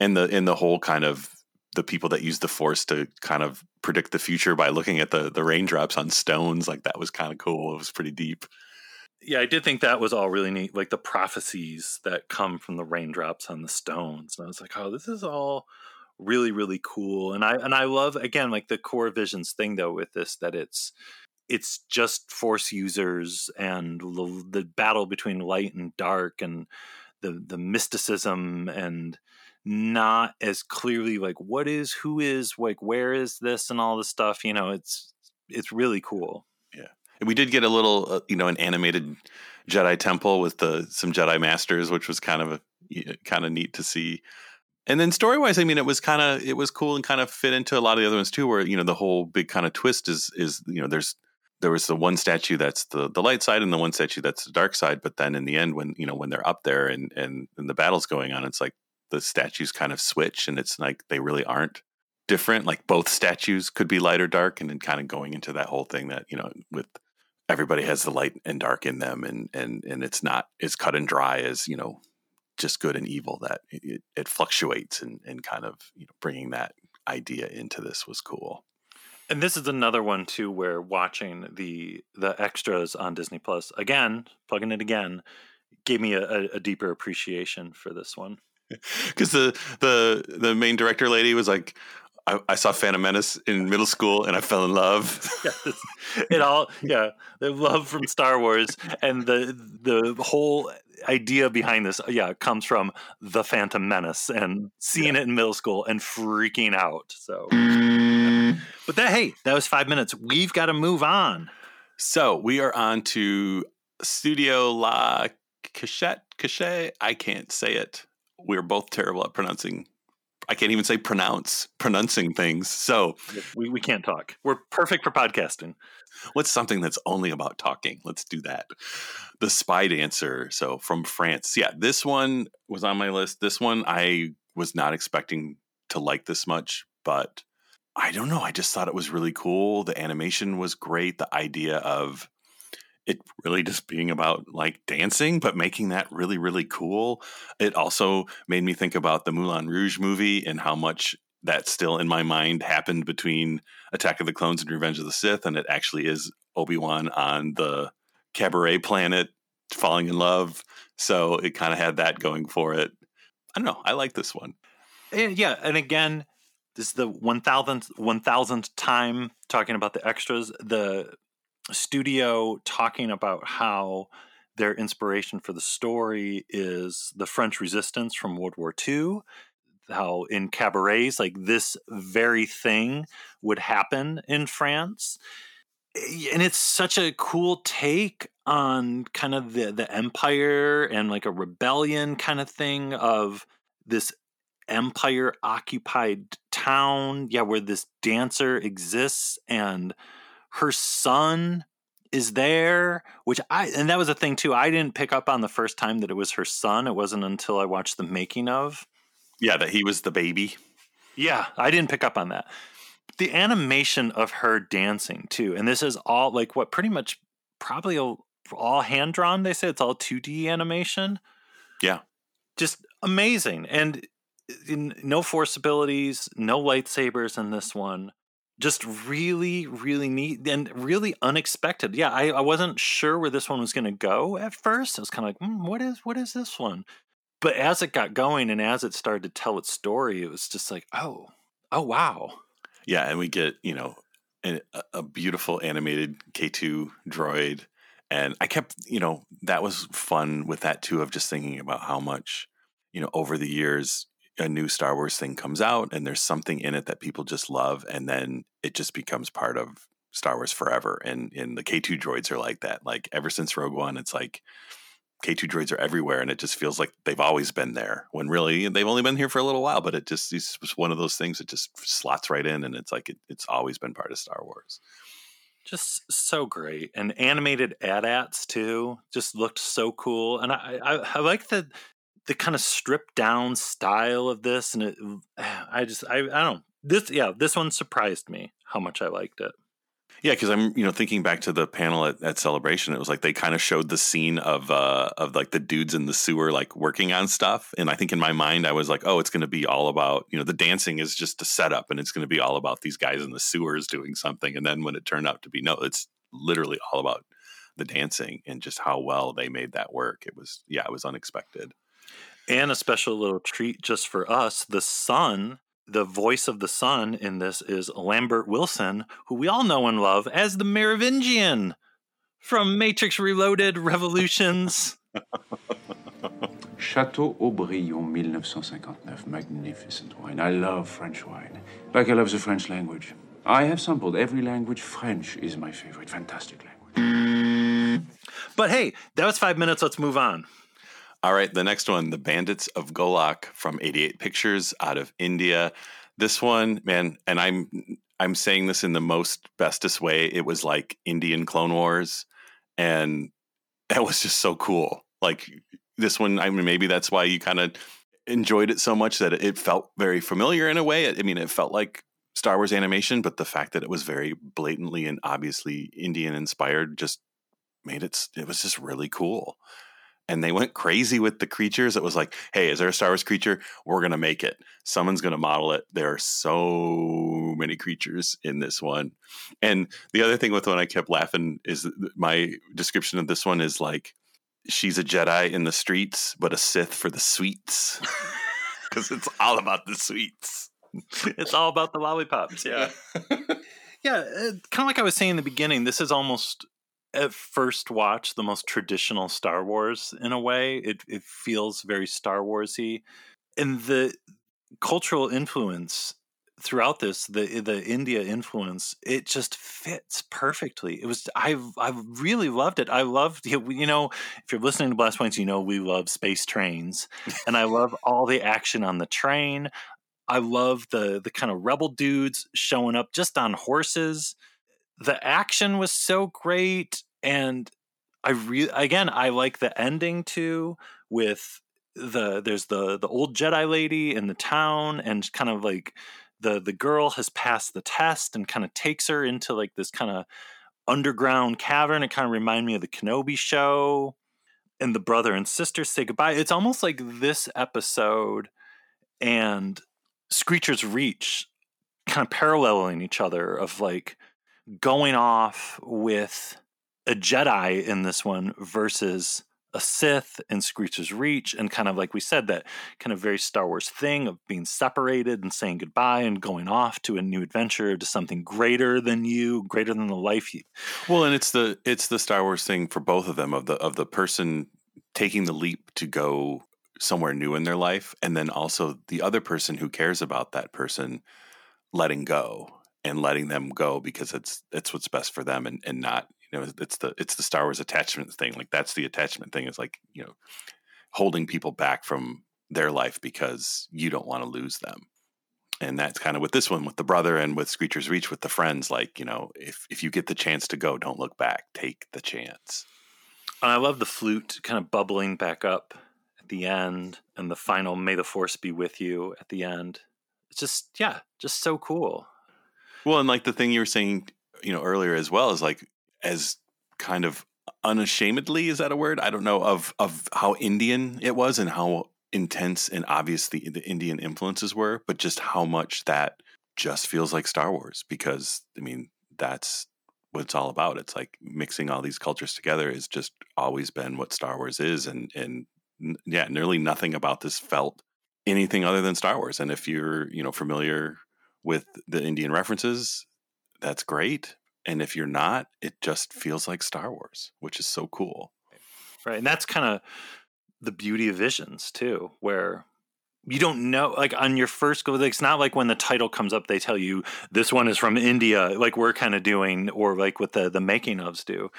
and the, in the whole kind of the people that use the force to kind of predict the future by looking at the, the raindrops on stones. Like that was kind of cool. It was pretty deep. Yeah, I did think that was all really neat. Like the prophecies that come from the raindrops on the stones. And I was like, oh, this is all really really cool and i and i love again like the core visions thing though with this that it's it's just force users and the, the battle between light and dark and the the mysticism and not as clearly like what is who is like where is this and all this stuff you know it's it's really cool. Yeah and we did get a little uh, you know an animated jedi temple with the some jedi masters which was kind of a, kind of neat to see and then story wise, I mean, it was kind of it was cool and kind of fit into a lot of the other ones too. Where you know the whole big kind of twist is is you know there's there was the one statue that's the the light side and the one statue that's the dark side. But then in the end, when you know when they're up there and and, and the battle's going on, it's like the statues kind of switch, and it's like they really aren't different. Like both statues could be light or dark, and then kind of going into that whole thing that you know with everybody has the light and dark in them, and and and it's not as cut and dry as you know just good and evil that it, it fluctuates and, and kind of you know, bringing that idea into this was cool. And this is another one too, where watching the the extras on Disney Plus again, plugging it again, gave me a, a deeper appreciation for this one. Because the the the main director lady was like, I, I, saw Phantom Menace in middle school and I fell in love. yes. It all, yeah, the love from Star Wars and the the whole idea behind this, yeah, comes from the Phantom Menace and seeing yeah. it in middle school and freaking out. So, but that hey, that was five minutes. We've got to move on. So we are on to Studio La Cachette, Cachet. I can't say it. We're both terrible at pronouncing. I can't even say pronounce pronouncing things. So we, we can't talk. We're perfect for podcasting. What's something that's only about talking? Let's do that. The Spy Dancer. So from France. Yeah, this one was on my list. This one I was not expecting to like this much, but I don't know. I just thought it was really cool. The animation was great. The idea of it really just being about like dancing, but making that really, really cool. It also made me think about the Moulin Rouge movie and how much that still in my mind happened between Attack of the Clones and Revenge of the Sith, and it actually is Obi Wan on the cabaret planet falling in love. So it kind of had that going for it. I don't know. I like this one. And yeah, and again, this is the one thousandth one thousandth time talking about the extras. The studio talking about how their inspiration for the story is the French resistance from World War II how in cabarets like this very thing would happen in France. Eh, and it's such a cool take on kind of the the empire and like a rebellion kind of thing of this empire occupied town yeah where this dancer exists and her son is there which i and that was a thing too i didn't pick up on the first time that it was her son it wasn't until i watched the making of yeah, that he was the baby. Yeah, I didn't pick up on that. The animation of her dancing too, and this is all like what pretty much probably all, hand drawn. They say it's all two D animation. Yeah, just amazing, and uh, in, no force abilities, no lightsabers in this one. Just really, really neat and really unexpected. Yeah, I, I wasn't sure where this one was going to go at first. I was kind of like, mm, "What is what is this one?" but as it got going and as it started to tell its story, it was just like, oh, oh wow. Yeah, and we get you know a, a beautiful animated K two droid, and I kept you know that was fun with that too of just thinking about how much you know over the years a new Star Wars thing comes out and there's something in it that people just love, and then it just becomes part of Star Wars forever. And and the K two droids are like that. Like ever since Rogue One, it's like K2 droids are everywhere and it just feels like they've always been there when really they've only been here for a little while, but it just is one of those things that just slots right in and it's like it, it's always been part of Star Wars. Just so great. And animated AT-ATs too just looked so cool. And I, I, I like the the kind of stripped down style of this and it I just I, I don't this yeah, this one surprised me how much I liked it. Yeah, because I'm you know thinking back to the panel at, at Celebration, it was like they kind of showed the scene of uh of like the dudes in the sewer like working on stuff, and I think in my mind I was like, oh, it's going to be all about you know the dancing is just a setup, and it's going to be all about these guys in the sewers doing something, and then when it turned out to be no, it's literally all about the dancing and just how well they made that work. It was yeah, it was unexpected. And a special little treat just for us, the son the voice of the son in this is Lambert Wilson, who we all know and love as the Merovingian from Matrix Reloaded Revolutions. Chateau Haut-Brion, 1959. Magnificent wine. I love French wine. Like I love the French language. I have sampled every language. French is my favorite. Fantastic language. But hey, that was five minutes. Let's move on. All right, the next one, The Bandits of Golak from 88 Pictures out of India. This one, man, and I'm I'm saying this in the most bestest way. It was like Indian Clone Wars and that was just so cool. Like this one, I mean maybe that's why you kind of enjoyed it so much that it felt very familiar in a way. I mean, it felt like Star Wars animation, but the fact that it was very blatantly and obviously Indian inspired just made it it was just really cool and they went crazy with the creatures. It was like, hey, is there a Star Wars creature? We're gonna make it. Someone's gonna model it. There are so many creatures in this one. And the other thing with one I kept laughing is my description of this one is like she's a Jedi in the streets, but a Sith for the sweets. Because it's all about the sweets. it's all about the lollipops. Yeah. yeah, uh, kind of like I was saying in the beginning, this is almost at first watch the most traditional Star Wars in a way. It it feels very Star Warsy, and the cultural influence throughout this the the India influence it just fits perfectly. It was I I really loved it. I loved you know if you're listening to Blast Points, you know we love space trains, and I love all the action on the train. I love the the kind of rebel dudes showing up just on horses. The action was so great, and I really again I like the ending too with the there's the the old Jedi lady in the town and kind of like the the girl has passed the test and kind of takes her into like this kind of underground cavern. It kind of reminded me of the Kenobi show. And the brother and sister say goodbye. It's almost like this episode and Screecher's Reach kind of paralleling each other of like going off with a Jedi in this one versus a Sith in Screecher's Reach, and kind of like we said, that kind of very Star Wars thing of being separated and saying goodbye and going off to a new adventure to something greater than you, greater than the life you. Well, and it's the it's the Star Wars thing for both of them of the of the person taking the leap to go somewhere new in their life, and then also the other person who cares about that person letting go and letting them go because it's it's what's best for them and, and not you know it's the it's the Star Wars attachment thing. Like that's the attachment thing. Is like you know holding people back from their life because you don't want to lose them. And that's kind of with this one with the brother and with Screecher's Reach with the friends. Like you know, if if you get the chance to go, don't look back. Take the chance. And I love the flute kind of bubbling back up at the end, and the final "May the Force be with you" at the end. It's just yeah, just so cool. Well, and like the thing you were saying, you know, earlier as well is like as kind of unashamedly is that a word? I don't know of of how Indian it was and how intense and obvious the, the Indian influences were, but just how much that just feels like Star Wars because I mean that's what it's all about. It's like mixing all these cultures together has just always been what Star Wars is, and and yeah, nearly nothing about this felt anything other than Star Wars. And if you're you know familiar with the Indian references, that's great. And if you're not, it just feels like Star Wars, which is so cool. Right. And that's kind of the beauty of Visions, too, where you don't know like on your first go it's not like when the title comes up they tell you this one is from india like we're kind of doing or like what the the making ofs do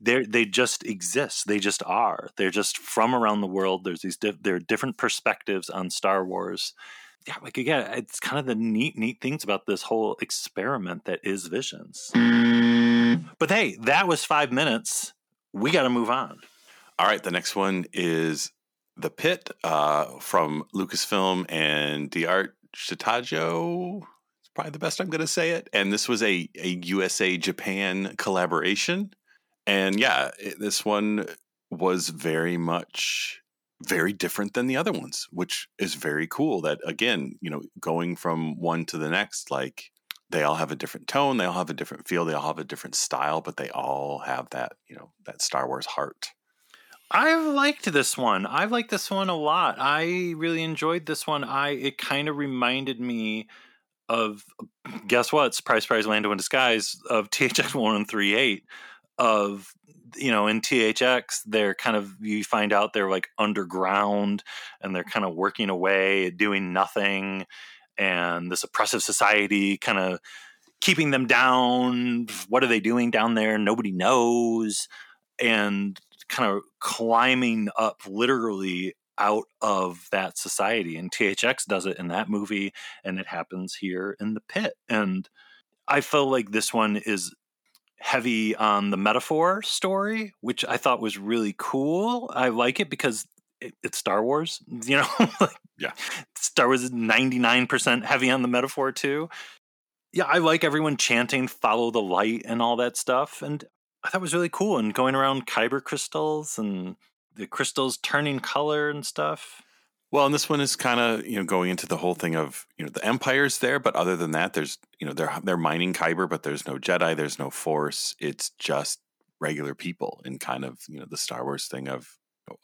they they just exist they just are they're just from around the world there's these di- there are different perspectives on star wars yeah, like again, it's kind of the neat, neat things about this whole experiment that is Visions. But hey, that was five minutes. We got to move on. All right, the next one is The Pit uh, from Lucasfilm and D'Art Shtajio. It's probably the best I'm going to say it. And this was a, a USA Japan collaboration. And yeah, it, this one was very much very different than the other ones, which is very cool. That again, you know, going from one to the next, like they all have a different tone, they all have a different feel, they all have a different style, but they all have that, you know, that Star Wars heart. I liked this one. I liked this one a lot. I really enjoyed this one. I it kind of reminded me of guess what? Surprise, surprise, Lando in disguise of THX one three eight of you know in THX they're kind of you find out they're like underground and they're kind of working away doing nothing and this oppressive society kind of keeping them down. What are they doing down there? Nobody knows. And kind of climbing up literally out of that society. And THX does it in that movie and it happens here in the pit. And I feel like this one is heavy on the metaphor story, which I thought was really cool. I like it because it, it's Star Wars, you know. yeah, Star Wars is ninety nine percent heavy on the metaphor too. Yeah, I like everyone chanting "Follow the light" and all that stuff, and I thought it was really cool. And going around kyber crystals and the crystals turning color and stuff. Well, and this one is kind of you know going into the whole thing of you know the Empire's there, but other than that, there's you know they're they're mining Kyber, but there's no Jedi, there's no Force. It's just regular people, and kind of you know the Star Wars thing of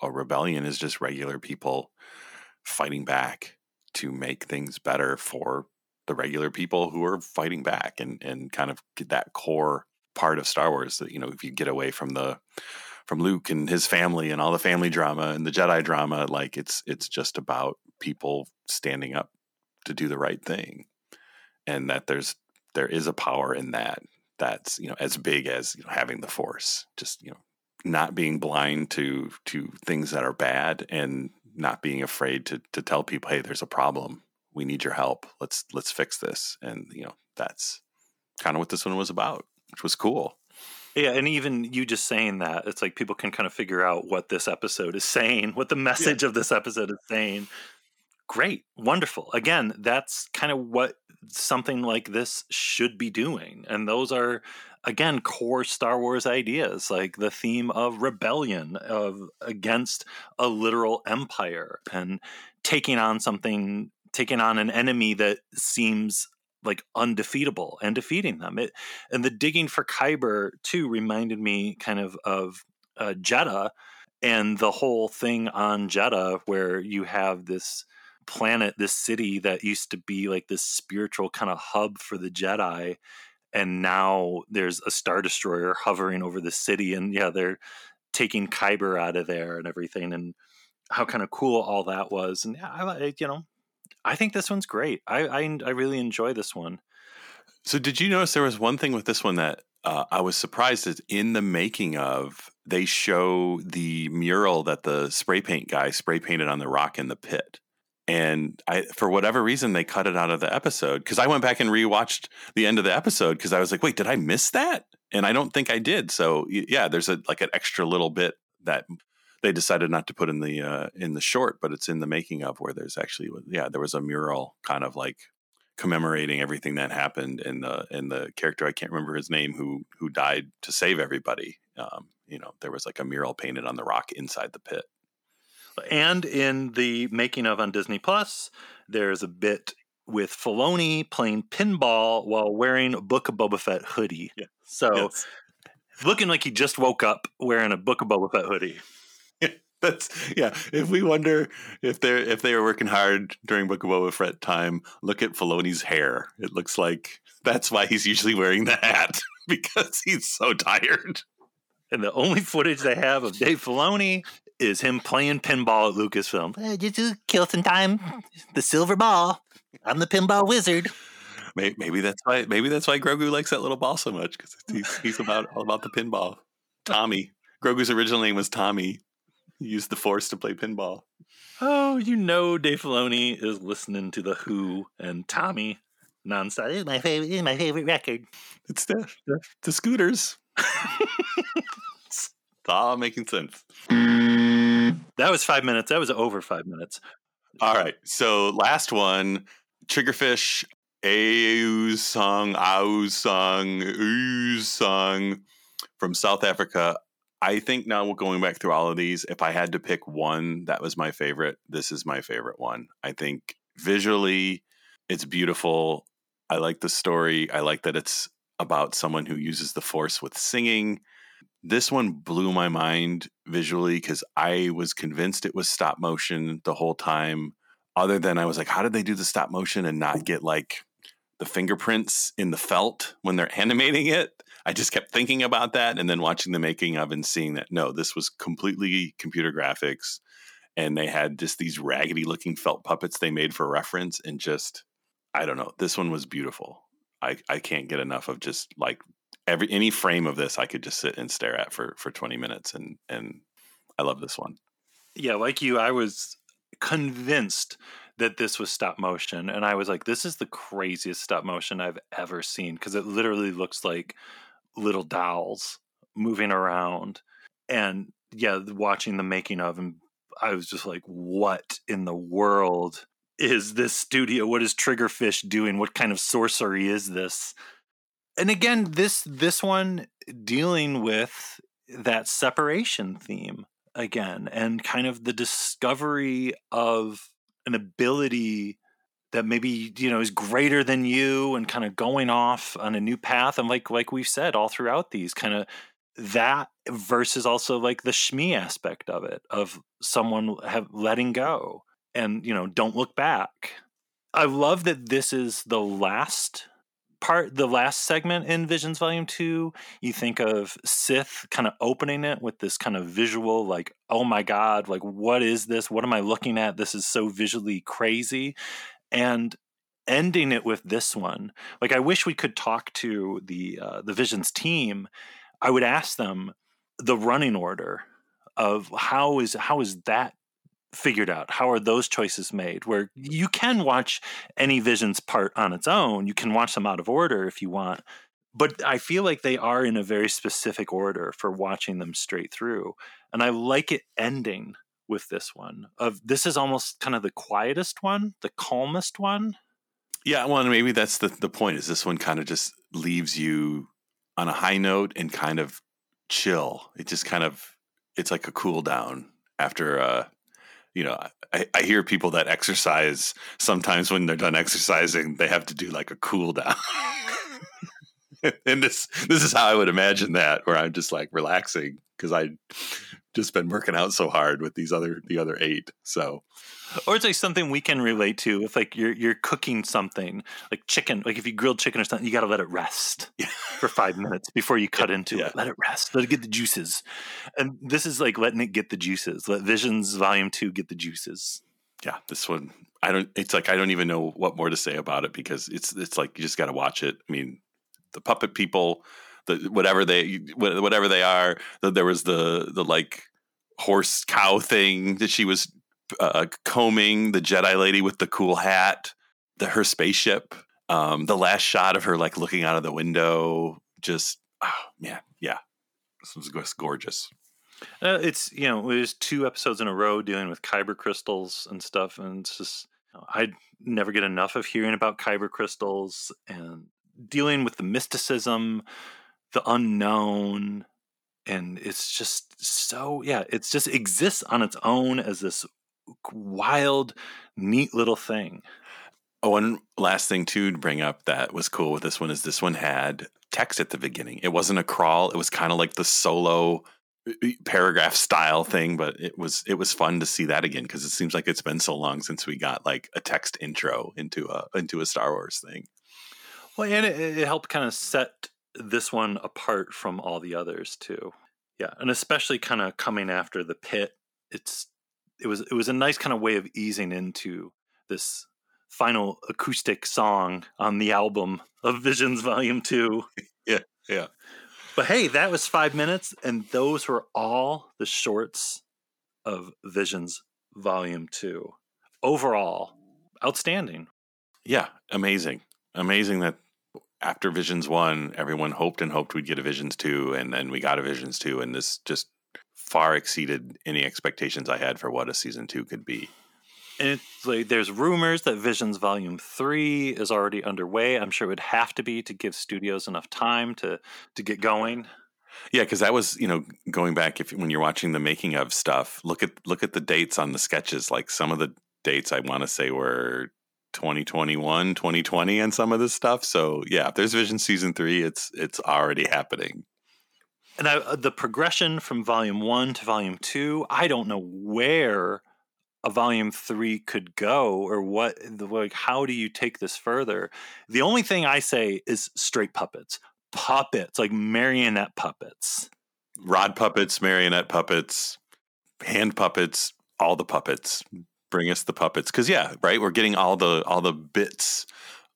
a rebellion is just regular people fighting back to make things better for the regular people who are fighting back, and and kind of that core part of Star Wars that you know if you get away from the from Luke and his family and all the family drama and the Jedi drama. Like it's it's just about people standing up to do the right thing. and that there's there is a power in that that's you know as big as you know, having the force just you know not being blind to to things that are bad and not being afraid to to tell people hey there's a problem we need your help let's let's fix this and you know that's kind of what this one was about which was cool yeah, and even you just saying that, it's like people can kind of figure out what this episode is saying, what the message yeah. of this episode is saying. Great, wonderful. Again, that's kind of what something like this should be doing. And those are again core Star Wars ideas, like the theme of rebellion of against a literal empire and taking on something taking on an enemy that seems like undefeatable and defeating them. It and the digging for Kyber too reminded me kind of of uh, Jedha and the whole thing on Jedha where you have this planet, this city that used to be like this spiritual kind of hub for the Jedi, and now there's a star destroyer hovering over the city, and yeah, they're taking Kyber out of there and everything, and how kind of cool all that was, and yeah, I, you know, I think this one's great. I, I, I really enjoy this one. So, did you notice there was one thing with this one that uh, I was surprised that in the making of they show the mural that the spray paint guy spray painted on the rock in the pit, and I for whatever reason they cut it out of the episode because I went back and rewatched the end of the episode because I was like, wait, did I miss that? And I don't think I did. So yeah, there's a like an extra little bit that they decided not to put in the uh, in the short, but it's in the making of where there's actually yeah there was a mural kind of like commemorating everything that happened and the and the character I can't remember his name who who died to save everybody. Um, you know there was like a mural painted on the rock inside the pit. And in the making of on Disney Plus, there's a bit with Filoni playing pinball while wearing a Book of Boba Fett hoodie. Yeah. So yes. looking like he just woke up wearing a Book of Boba Fett hoodie. That's yeah. If we wonder if they're if they were working hard during Book of Boba Fett time, look at Filoni's hair. It looks like that's why he's usually wearing the hat because he's so tired. And the only footage they have of Dave Filoni is him playing pinball at Lucasfilm. Hey, did you kill some time? The silver ball. I'm the pinball wizard. Maybe, maybe that's why. Maybe that's why Grogu likes that little ball so much because he's, he's about all about the pinball. Tommy. Grogu's original name was Tommy use the force to play pinball. Oh, you know Dave Filoni is listening to the Who and Tommy nonstop. This is my favorite. This is my favorite record. It's the the, the Scooters. it's all making sense. That was five minutes. That was over five minutes. All right. So last one, Triggerfish, Aus song, Aus song, Ooze song from South Africa. I think now going back through all of these, if I had to pick one that was my favorite, this is my favorite one. I think visually it's beautiful. I like the story. I like that it's about someone who uses the force with singing. This one blew my mind visually because I was convinced it was stop motion the whole time. Other than I was like, how did they do the stop motion and not get like the fingerprints in the felt when they're animating it? I just kept thinking about that and then watching the making of and seeing that no, this was completely computer graphics. And they had just these raggedy looking felt puppets they made for reference. And just, I don't know, this one was beautiful. I, I can't get enough of just like every any frame of this I could just sit and stare at for for 20 minutes and and I love this one. Yeah, like you, I was convinced that this was stop motion and I was like this is the craziest stop motion I've ever seen because it literally looks like little dolls moving around and yeah watching the making of and i was just like what in the world is this studio? What is triggerfish doing? What kind of sorcery is this? And again this this one dealing with that separation theme again and kind of the discovery of an ability that maybe you know is greater than you and kind of going off on a new path and like like we've said all throughout these kind of that versus also like the Shmi aspect of it of someone have letting go and you know don't look back. I love that this is the last part the last segment in visions volume 2 you think of sith kind of opening it with this kind of visual like oh my god like what is this? What am i looking at? This is so visually crazy and ending it with this one. Like I wish we could talk to the uh, the Visions team. I would ask them the running order of how is how is that figured out? How are those choices made? Where you can watch any Visions part on its own, you can watch them out of order if you want. But I feel like they are in a very specific order for watching them straight through. And I like it ending with this one. Of this is almost kind of the quietest one, the calmest one. Yeah, well, maybe that's the the point. Is this one kind of just leaves you on a high note and kind of chill. It just kind of it's like a cool down after uh you know, I, I hear people that exercise sometimes when they're done exercising, they have to do like a cool down. and this this is how I would imagine that, where I'm just like relaxing because I just been working out so hard with these other the other eight. So or it's like something we can relate to if like you're you're cooking something like chicken like if you grilled chicken or something you got to let it rest for five minutes before you cut into Yeah. it let it rest let it get the juices and this is like letting it get the juices let visions volume two get the juices yeah, this one I don't. It's like I don't even know what more to say about it because it's it's like you just got to watch it. I mean, the puppet people, the whatever they whatever they are. The, there was the the like horse cow thing that she was uh, combing. The Jedi lady with the cool hat. The her spaceship. Um, the last shot of her like looking out of the window. Just oh man, yeah, this was gorgeous. Uh, it's you know it was two episodes in a row dealing with kyber crystals and stuff, and it's just I never get enough of hearing about kyber crystals and dealing with the mysticism, the unknown, and it's just so yeah, it's just exists on its own as this wild, neat little thing. Oh, one last thing too to bring up that was cool with this one is this one had text at the beginning. It wasn't a crawl. It was kind of like the solo paragraph style thing, but it was it was fun to see that again because it seems like it's been so long since we got like a text intro into a into a Star Wars thing. Well, and it, it helped kind of set this one apart from all the others too. Yeah, and especially kind of coming after the pit, it's it was it was a nice kind of way of easing into this final acoustic song on the album of Visions Volume Two. Yeah, yeah. But hey, that was five minutes, and those were all the shorts of Visions Volume Two. Overall, outstanding. Yeah, amazing. Amazing that after Visions 1, everyone hoped and hoped we'd get a Visions 2 and then we got a Visions 2 and this just far exceeded any expectations I had for what a season 2 could be. And it's like there's rumors that Visions Volume Three is already underway. I'm sure it would have to be to give studios enough time to to get going. Yeah, because that was you know going back if when you're watching the making of stuff, look at look at the dates on the sketches. Like some of the dates I want to say were 2021, 2020, and some of this stuff. So yeah, if there's Vision season three, it's it's already happening. And I, uh, the progression from Volume One to Volume Two, I don't know where a Volume Three could go or what. the- Like, how do you take this further? The only thing I say is straight puppets, puppets like marionette puppets. Rod puppets, marionette puppets, hand puppets, all the puppets. Bring us the puppets, because yeah, right. We're getting all the all the bits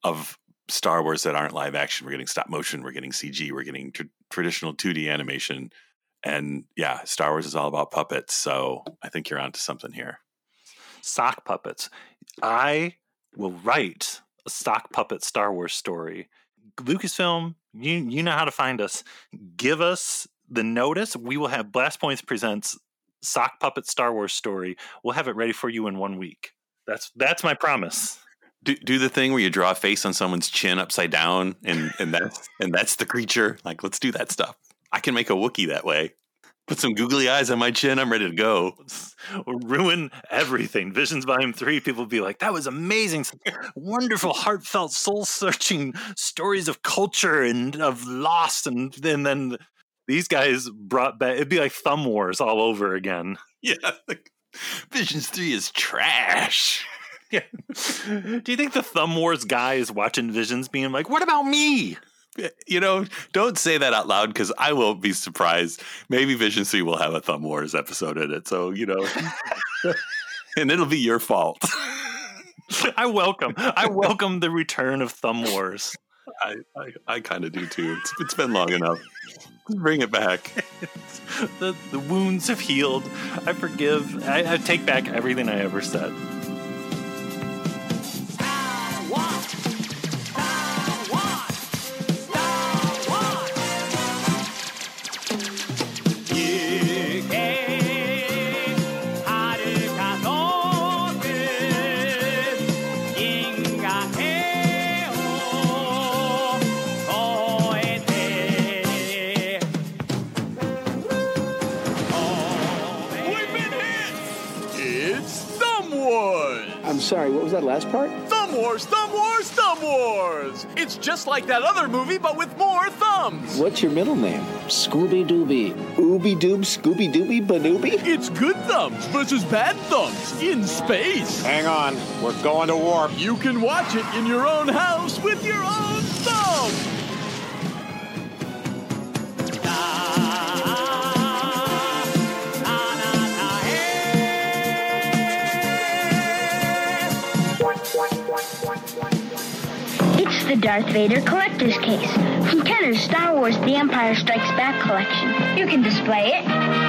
of Star Wars that aren't live action. We're getting stop motion. We're getting CG. We're getting tr- traditional 2D animation. And yeah, Star Wars is all about puppets. So I think you're onto something here. sock puppets. I will write a sock puppet Star Wars story. Lucasfilm, you you know how to find us. Give us the notice. We will have Blast Points presents sock puppet Star Wars story. We'll have it ready for you in one week. That's that's my promise. Do, do the thing where you draw a face on someone's chin upside down, and and that's and that's the creature. Like, let's do that stuff. I can make a Wookie that way. Put some googly eyes on my chin. I'm ready to go. ruin everything. Visions Volume 3, people will be like, that was amazing. Wonderful, heartfelt, soul searching stories of culture and of lost. And then, then these guys brought back, it'd be like Thumb Wars all over again. Yeah, like, Visions Three is trash. Yeah. Do you think the Thumb Wars guy is watching Visions being like, what about me? You know, don't say that out loud because I won't be surprised. Maybe Vision Three will have a Thumb Wars episode in it. So you know, and it'll be your fault. I welcome. I welcome the return of Thumb Wars. I, I, I kind of do too. It's, it's been long enough. Bring it back. the the wounds have healed. I forgive. I, I take back everything I ever said. Sorry, what was that last part? Thumb Wars, Thumb Wars, Thumb Wars! It's just like that other movie, but with more thumbs! What's your middle name? Scooby Dooby. Ooby Doob, Scooby Dooby, Banooby? It's good thumbs versus bad thumbs in space! Hang on, we're going to warp. You can watch it in your own house with your own thumb! The Darth Vader collector's case from Kenner's Star Wars The Empire Strikes Back collection. You can display it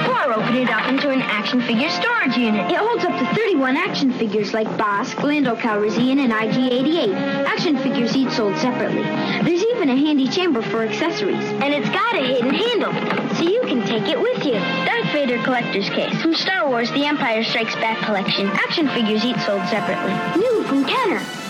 or open it up into an action figure storage unit. It holds up to 31 action figures like Bossk, Lando Calrissian, and IG-88. Action figures each sold separately. There's even a handy chamber for accessories. And it's got a hidden handle, so you can take it with you. Darth Vader collector's case from Star Wars The Empire Strikes Back collection. Action figures each sold separately. New from Kenner.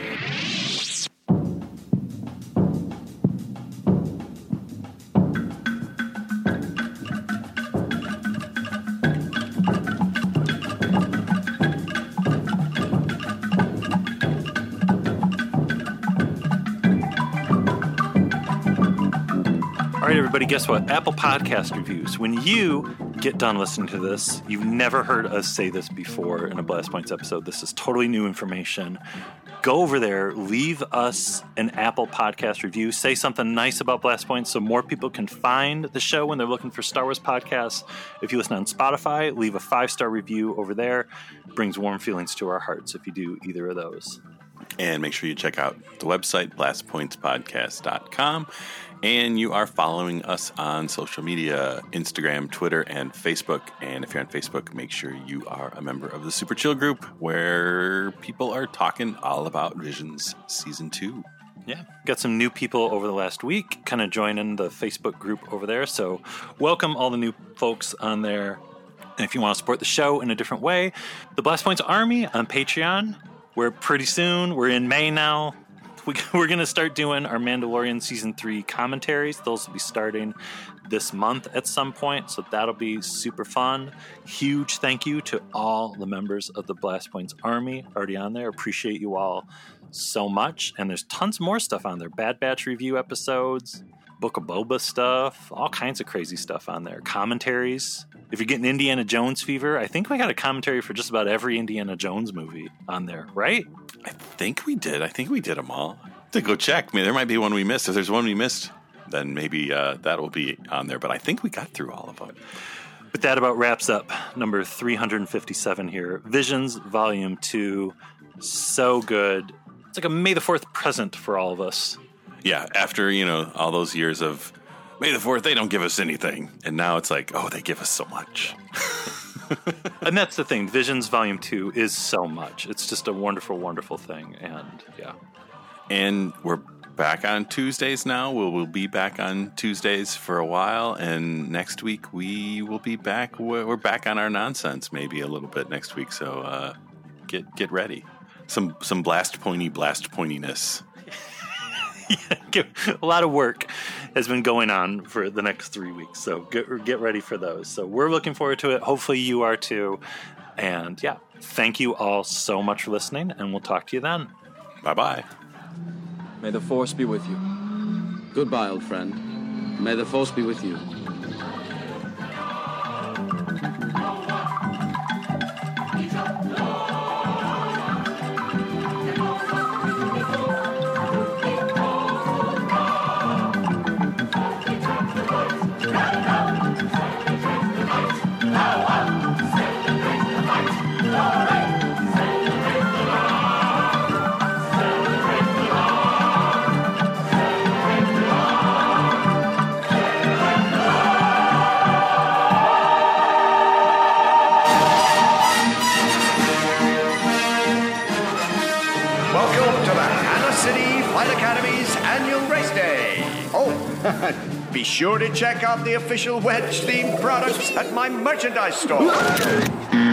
Guess what? Apple Podcast reviews. When you get done listening to this, you've never heard us say this before in a Blast Points episode. This is totally new information. Go over there, leave us an Apple Podcast review, say something nice about Blast Points so more people can find the show when they're looking for Star Wars podcasts. If you listen on Spotify, leave a five star review over there. It brings warm feelings to our hearts if you do either of those. And make sure you check out the website, blastpointspodcast.com. And you are following us on social media Instagram, Twitter, and Facebook. And if you're on Facebook, make sure you are a member of the Super Chill group where people are talking all about Visions Season 2. Yeah, got some new people over the last week, kind of joining the Facebook group over there. So, welcome all the new folks on there. And if you want to support the show in a different way, the Blast Points Army on Patreon. We're pretty soon. We're in May now. We, we're going to start doing our Mandalorian season three commentaries. Those will be starting this month at some point, so that'll be super fun. Huge thank you to all the members of the Blast Points Army already on there. Appreciate you all so much. And there's tons more stuff on there Bad Batch review episodes, Book of Boba stuff, all kinds of crazy stuff on there. Commentaries. If you're getting Indiana Jones fever, I think we got a commentary for just about every Indiana Jones movie on there, right? I think we did. I think we did them all. To go check. I mean, there might be one we missed. If there's one we missed, then maybe uh, that will be on there. But I think we got through all of them. But that about wraps up number 357 here. Visions, Volume 2. So good. It's like a May the 4th present for all of us. Yeah, after, you know, all those years of May the 4th, they don't give us anything. And now it's like, oh, they give us so much. and that's the thing. Visions Volume 2 is so much. It's just a wonderful, wonderful thing. And yeah. And we're back on Tuesdays now. We'll, we'll be back on Tuesdays for a while. And next week, we will be back. We're we're back on our nonsense maybe a little bit next week. So uh, get get ready. Some, some blast pointy, blast pointiness. a lot of work has been going on for the next three weeks. So get, get ready for those. So we're looking forward to it. Hopefully you are too. And yeah, thank you all so much for listening, and we'll talk to you then. Bye bye. May the Force be with you. Goodbye, old friend. May the Force be with you. Be sure to check out the official wedge themed products at my merchandise store.